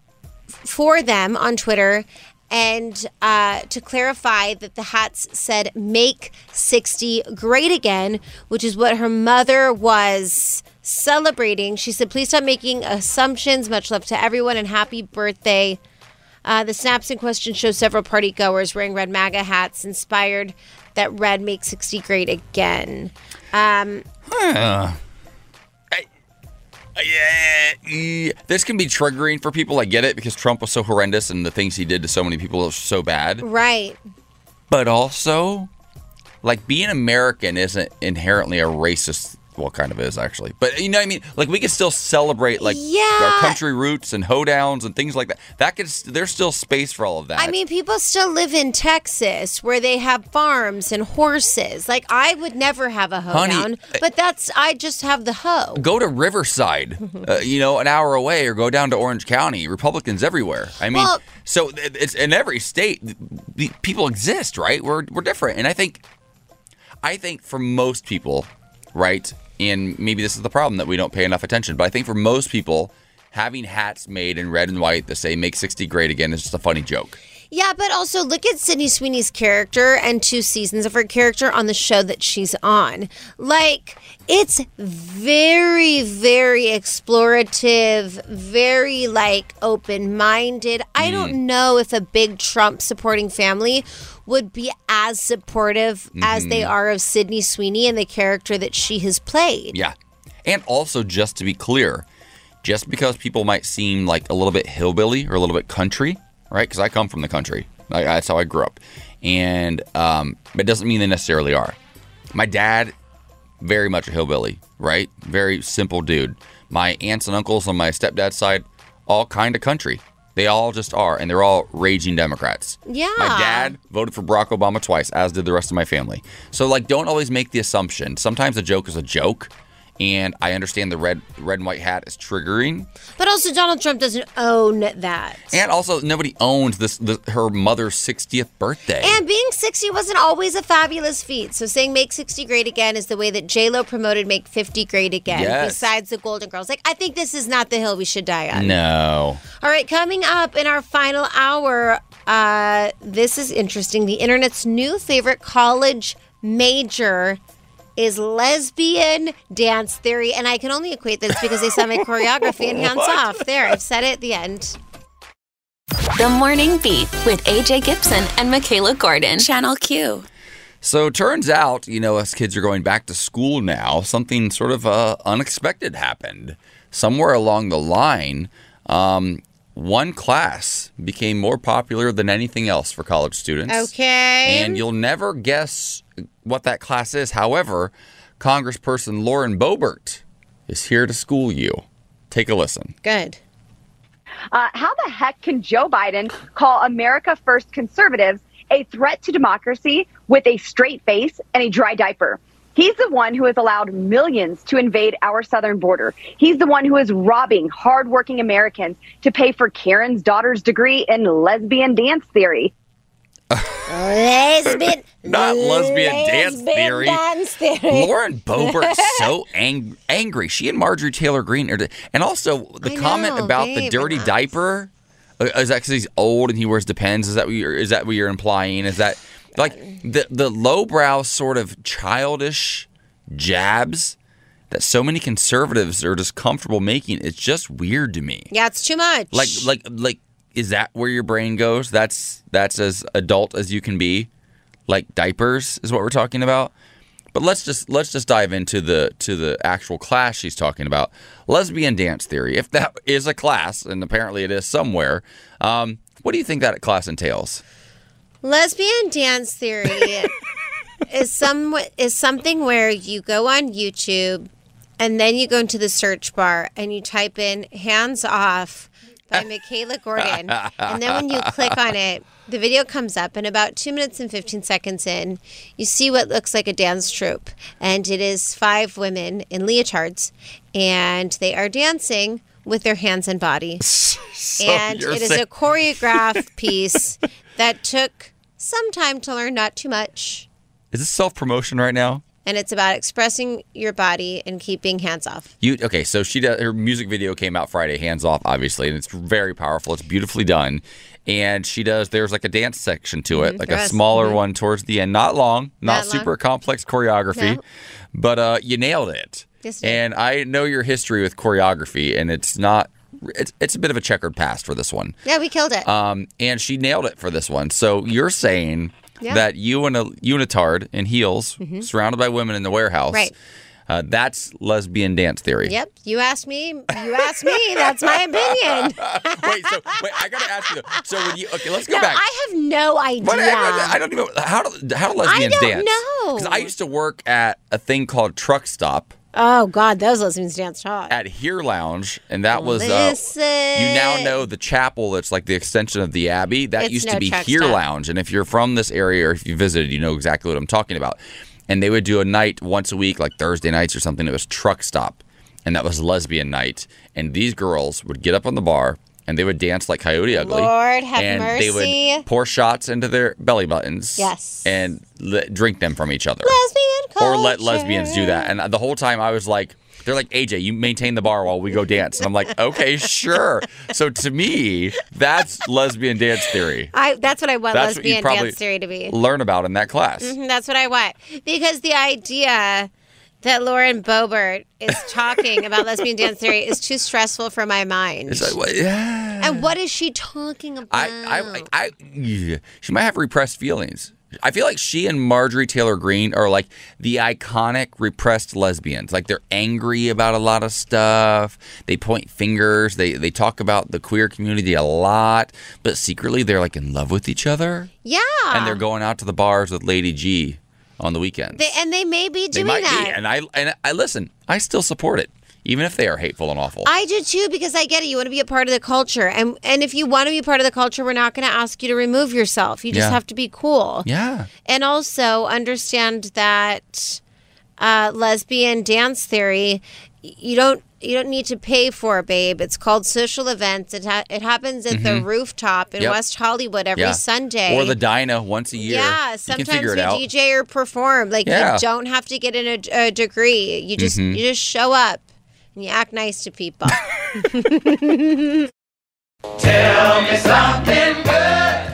for them on Twitter and uh, to clarify that the hats said "Make 60 Great Again," which is what her mother was celebrating. She said, "Please stop making assumptions. Much love to everyone, and happy birthday." Uh, the snaps in question show several party goers wearing red MAGA hats, inspired that red makes 60 great again. Um. I- yeah, this can be triggering for people. I get it because Trump was so horrendous and the things he did to so many people was so bad. right. But also, like being American isn't inherently a racist. Well, kind of is actually, but you know what I mean. Like we can still celebrate like Yeah. our country roots and hoedowns and things like that. That could there's still space for all of that. I mean, people still live in Texas where they have farms and horses. Like, I would never have a hoedown, Honey, but that's, I just have the hoe. go to Riverside, *laughs* uh, you know, an hour away, or go down to Orange County. Republicans everywhere. I mean, Well- so it's in every state. People exist, right? We're we're different, and I think, I think for most people, right, and maybe this is the problem that we don't pay enough attention. But I think for most people, having hats made in red and white that say "Make 60 Great Again" is just a funny joke. Yeah, but also look at Sydney Sweeney's character and two seasons of her character on the show that she's on. Like, it's very, very explorative, very like open minded. I don't mm. know if a big Trump supporting family would be as supportive as they Mhm. are of Sydney Sweeney and the character that she has played. Yeah. And also, just to be clear, just because people might seem like a little bit hillbilly or a little bit country, right? Because I come from the country. I, that's how I grew up. And um, it doesn't mean they necessarily are. My dad, very much a hillbilly, right? Very simple dude. My aunts and uncles on my stepdad's side, all kind of country. They all just are, and they're all raging Democrats. Yeah. My dad voted for Barack Obama twice, as did the rest of my family. So, like, don't always make the assumption. Sometimes a joke is a joke, and I understand the red, red and white hat is triggering. But also, Donald Trump doesn't own that. And also, nobody owns this, the, her mother's 60th birthday. And being 60 wasn't always a fabulous feat. So saying make 60 great again is the way that J-Lo promoted make 50 great again. Yes. Besides the Golden Girls. Like, I think this is not the hill we should die on. no. All right, coming up in our final hour, uh, this is interesting. The internet's new favorite college major is lesbian dance theory. And I can only equate this because they saw my *laughs* choreography and hands off. There, I've said it at the end. The Morning Beat with AJ Gibson and Michaela Gordon. Channel Q. So turns out, you know, us kids are going back to school now, something sort of uh, unexpected happened. Somewhere along the line, um, one class became more popular than anything else for college students. Okay. And you'll never guess what that class is. However, Congressperson Lauren Boebert is here to school you. Take a listen. Good. Uh, how the heck can Joe Biden call America First conservatives a threat to democracy with a straight face and a dry diaper? He's the one who has allowed millions to invade our southern border. He's the one who is robbing hardworking Americans to pay for Karen's daughter's degree in lesbian dance theory. Lesbian. *laughs* Not lesbian dance theory. dance theory. Lauren Boebert's so *laughs* ang- angry. She and Marjorie Taylor Greene are, and also the I comment know, about the babe, dirty diaper. Uh, is that because he's old and he wears Depends? Is that what you're, is that what you're implying? Is that like the the lowbrow sort of childish jabs that so many conservatives are just comfortable making? It's just weird to me. Yeah, it's too much. Like like like is that where your brain goes? That's that's as adult as you can be. Like diapers is what we're talking about. But let's just let's just dive into the to the actual class she's talking about. Lesbian dance theory. If that is a class, and apparently it is somewhere, um, what do you think that class entails? Lesbian dance theory *laughs* is some is something where you go on YouTube and then you go into the search bar and you type in hands off by Michaela Gordon. and then when you click on it, the video comes up, and about two minutes and 15 seconds in, you see what looks like a dance troupe. And it is five women in leotards, and they are dancing with their hands and body. *laughs* and it is saying- a choreographed piece that took some time to learn, not too much. Is this self promotion right now? And it's about expressing your body and keeping hands off. You okay? So she does, her music video came out Friday, hands off, obviously, and it's very powerful. It's beautifully done, and she does. There's like a dance section to it, Mhm, like a smaller Mhm. one towards the end. Not long, not, Not long. super complex choreography, No. but uh, you nailed it. Yes, and I know your history with choreography, and it's not. It's it's a bit of a checkered past for this one. Yeah, we killed it. Um, and she nailed it for this one. So you're saying Yeah. that you and a unitard in heels, Mhm. surrounded by women in the warehouse, Right. Uh, that's lesbian dance theory. Yep. You asked me. You asked me. That's my opinion. *laughs* wait, so wait, I gotta ask you. Though, so when you okay, let's go no, back. I have no idea. What- I, I don't even how do how do lesbians don't dance? No. Because I used to work at a thing called Truck Stop oh God, those lesbians dance hard. at Here Lounge, and that was uh, you now know the chapel that's like the extension of the Abbey. That It's used no to be Here. Lounge, and if you're from this area or if you visited, you know exactly what I'm talking about. And they would do a night once a week, like Thursday nights or something. It was Truck Stop, and that was lesbian night. And these girls would get up on the bar. And they would dance like Coyote Ugly. Lord have and they would pour shots into their belly buttons. Yes. And drink them from each other Lesbian or let lesbians do that. And the whole time I was like, they're like, AJ, you maintain the bar while we go dance. And I'm like, *laughs* okay, sure. So to me, that's lesbian dance theory. I. That's what I want That's lesbian dance theory to be. learn about in that class. Mhm, that's what I want because the idea that Lauren Boebert is talking about lesbian dance theory is too stressful for my mind. It's like, what- yeah. And what is she talking about? I, I, I, yeah. she might have repressed feelings. I feel like she and Marjorie Taylor Greene are like the iconic repressed lesbians. Like they're angry about a lot of stuff. They point fingers. They they talk about the queer community a lot, but secretly they're like in love with each other. yeah. and they're going out to the bars with Lady G on the weekends. They, and they may be They doing might that. be, and I and I listen. I still support it, even if they are hateful and awful. I do too because I get it. You want to be a part of the culture, and and if you want to be part of the culture, we're not going to ask you to remove yourself. You just Yeah. have to be cool. yeah, and also understand that uh, lesbian dance theory you don't you don't need to pay for babe it's called social events it, ha- it happens at the Mhm. rooftop in Yep. west hollywood every Yeah. sunday or the Dinah once a year. yeah you sometimes can figure we it out. dj or perform like Yeah. you don't have to get in a, a degree you just Mhm. you just show up and you act nice to people *laughs* Tell me something good.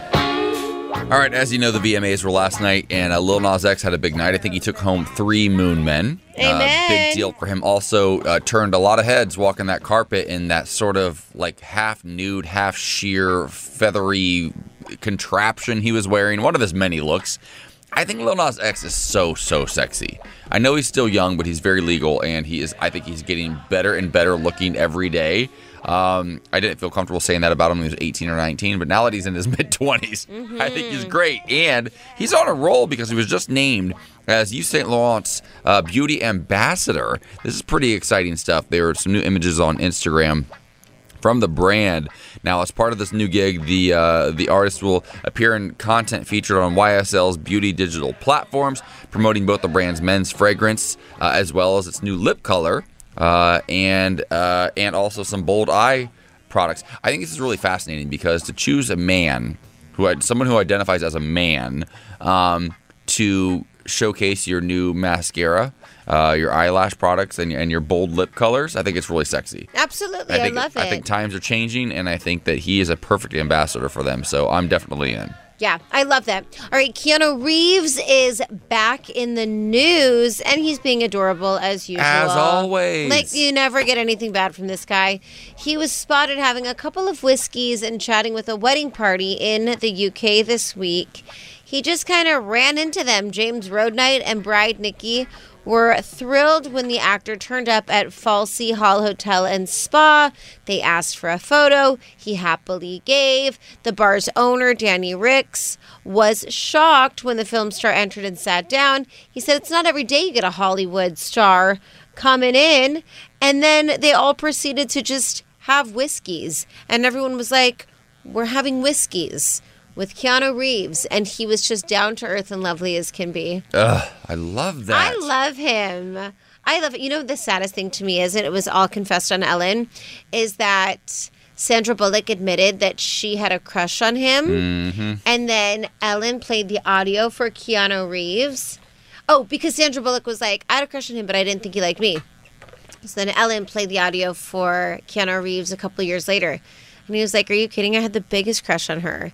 All right, as you know, the VMAs were last night, and uh, Lil Nas X had a big night. I think he took home three Moon Men. Uh, Amen. big deal for him. Also, uh, turned a lot of heads walking that carpet in that sort of like half nude, half sheer, feathery contraption he was wearing. One of his many looks. I think Lil Nas X is so so sexy. I know he's still young, but he's very legal, and he is. I think he's getting better and better looking every day. Um, I didn't feel comfortable saying that about him when he was 18 or 19, but now that he's in his *laughs* mid 20s, I think he's great, and he's on a roll because he was just named as Yves Saint Laurent's uh, beauty ambassador. This is pretty exciting stuff. There are some new images on Instagram from the brand. Now, as part of this new gig, the uh, the artist will appear in content featured on YSL's beauty digital platforms, promoting both the brand's men's fragrance uh, as well as its new lip color uh, and uh, and also some bold eye products. I think this is really fascinating because to choose a man who someone who identifies as a man um, to showcase your new mascara. Uh, your eyelash products and, and your bold lip colors. I think it's really sexy. absolutely i, think, love it I think times are changing, and I think that he is a perfect ambassador for them. So I'm definitely in. Yeah, I love that. All right, Keanu Reeves is back in the news and he's being adorable as usual. As always. Like, you never get anything bad from this guy. He was spotted having a couple of whiskeys and chatting with a wedding party in the UK this week. He just kind of ran into them. James Roadnight and bride Nikki were thrilled when the actor turned up at Fawsley Hall Hotel and Spa. They asked for a photo. He happily gave. The bar's owner, Danny Ricks, was shocked when the film star entered and sat down. He said, It's not every day you get a Hollywood star coming in. And then they all proceeded to just have whiskeys. And everyone was like, we're having whiskeys with Keanu Reeves. And he was just down to earth and lovely as can be. Ugh, I love that. I love him. I love it. You know, the saddest thing to me is, and it was all confessed on Ellen, is that Sandra Bullock admitted that she had a crush on him. Mm-hmm. And then Ellen played the audio for Keanu Reeves. Oh, because Sandra Bullock was like, I had a crush on him, but I didn't think he liked me. So then Ellen played the audio for Keanu Reeves a couple years later. And he was like, Are you kidding? I had the biggest crush on her.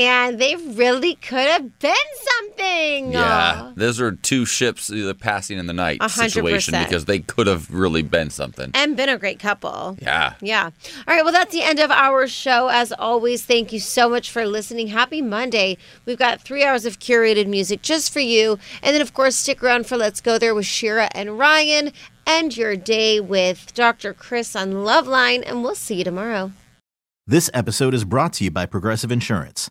And they really could have been something. Yeah, those are two ships uh, passing in the night A hundred situation because they could have really been something. And been a great couple. Yeah. Yeah. All right. Well, that's the end of our show. As always, thank you so much for listening. Happy Monday. We've got three hours of curated music just for you. And then, of course, stick around for Let's Go There with Shira and Ryan. End your day with Dr. Chris on Loveline. And we'll see you tomorrow. This episode is brought to you by Progressive Insurance.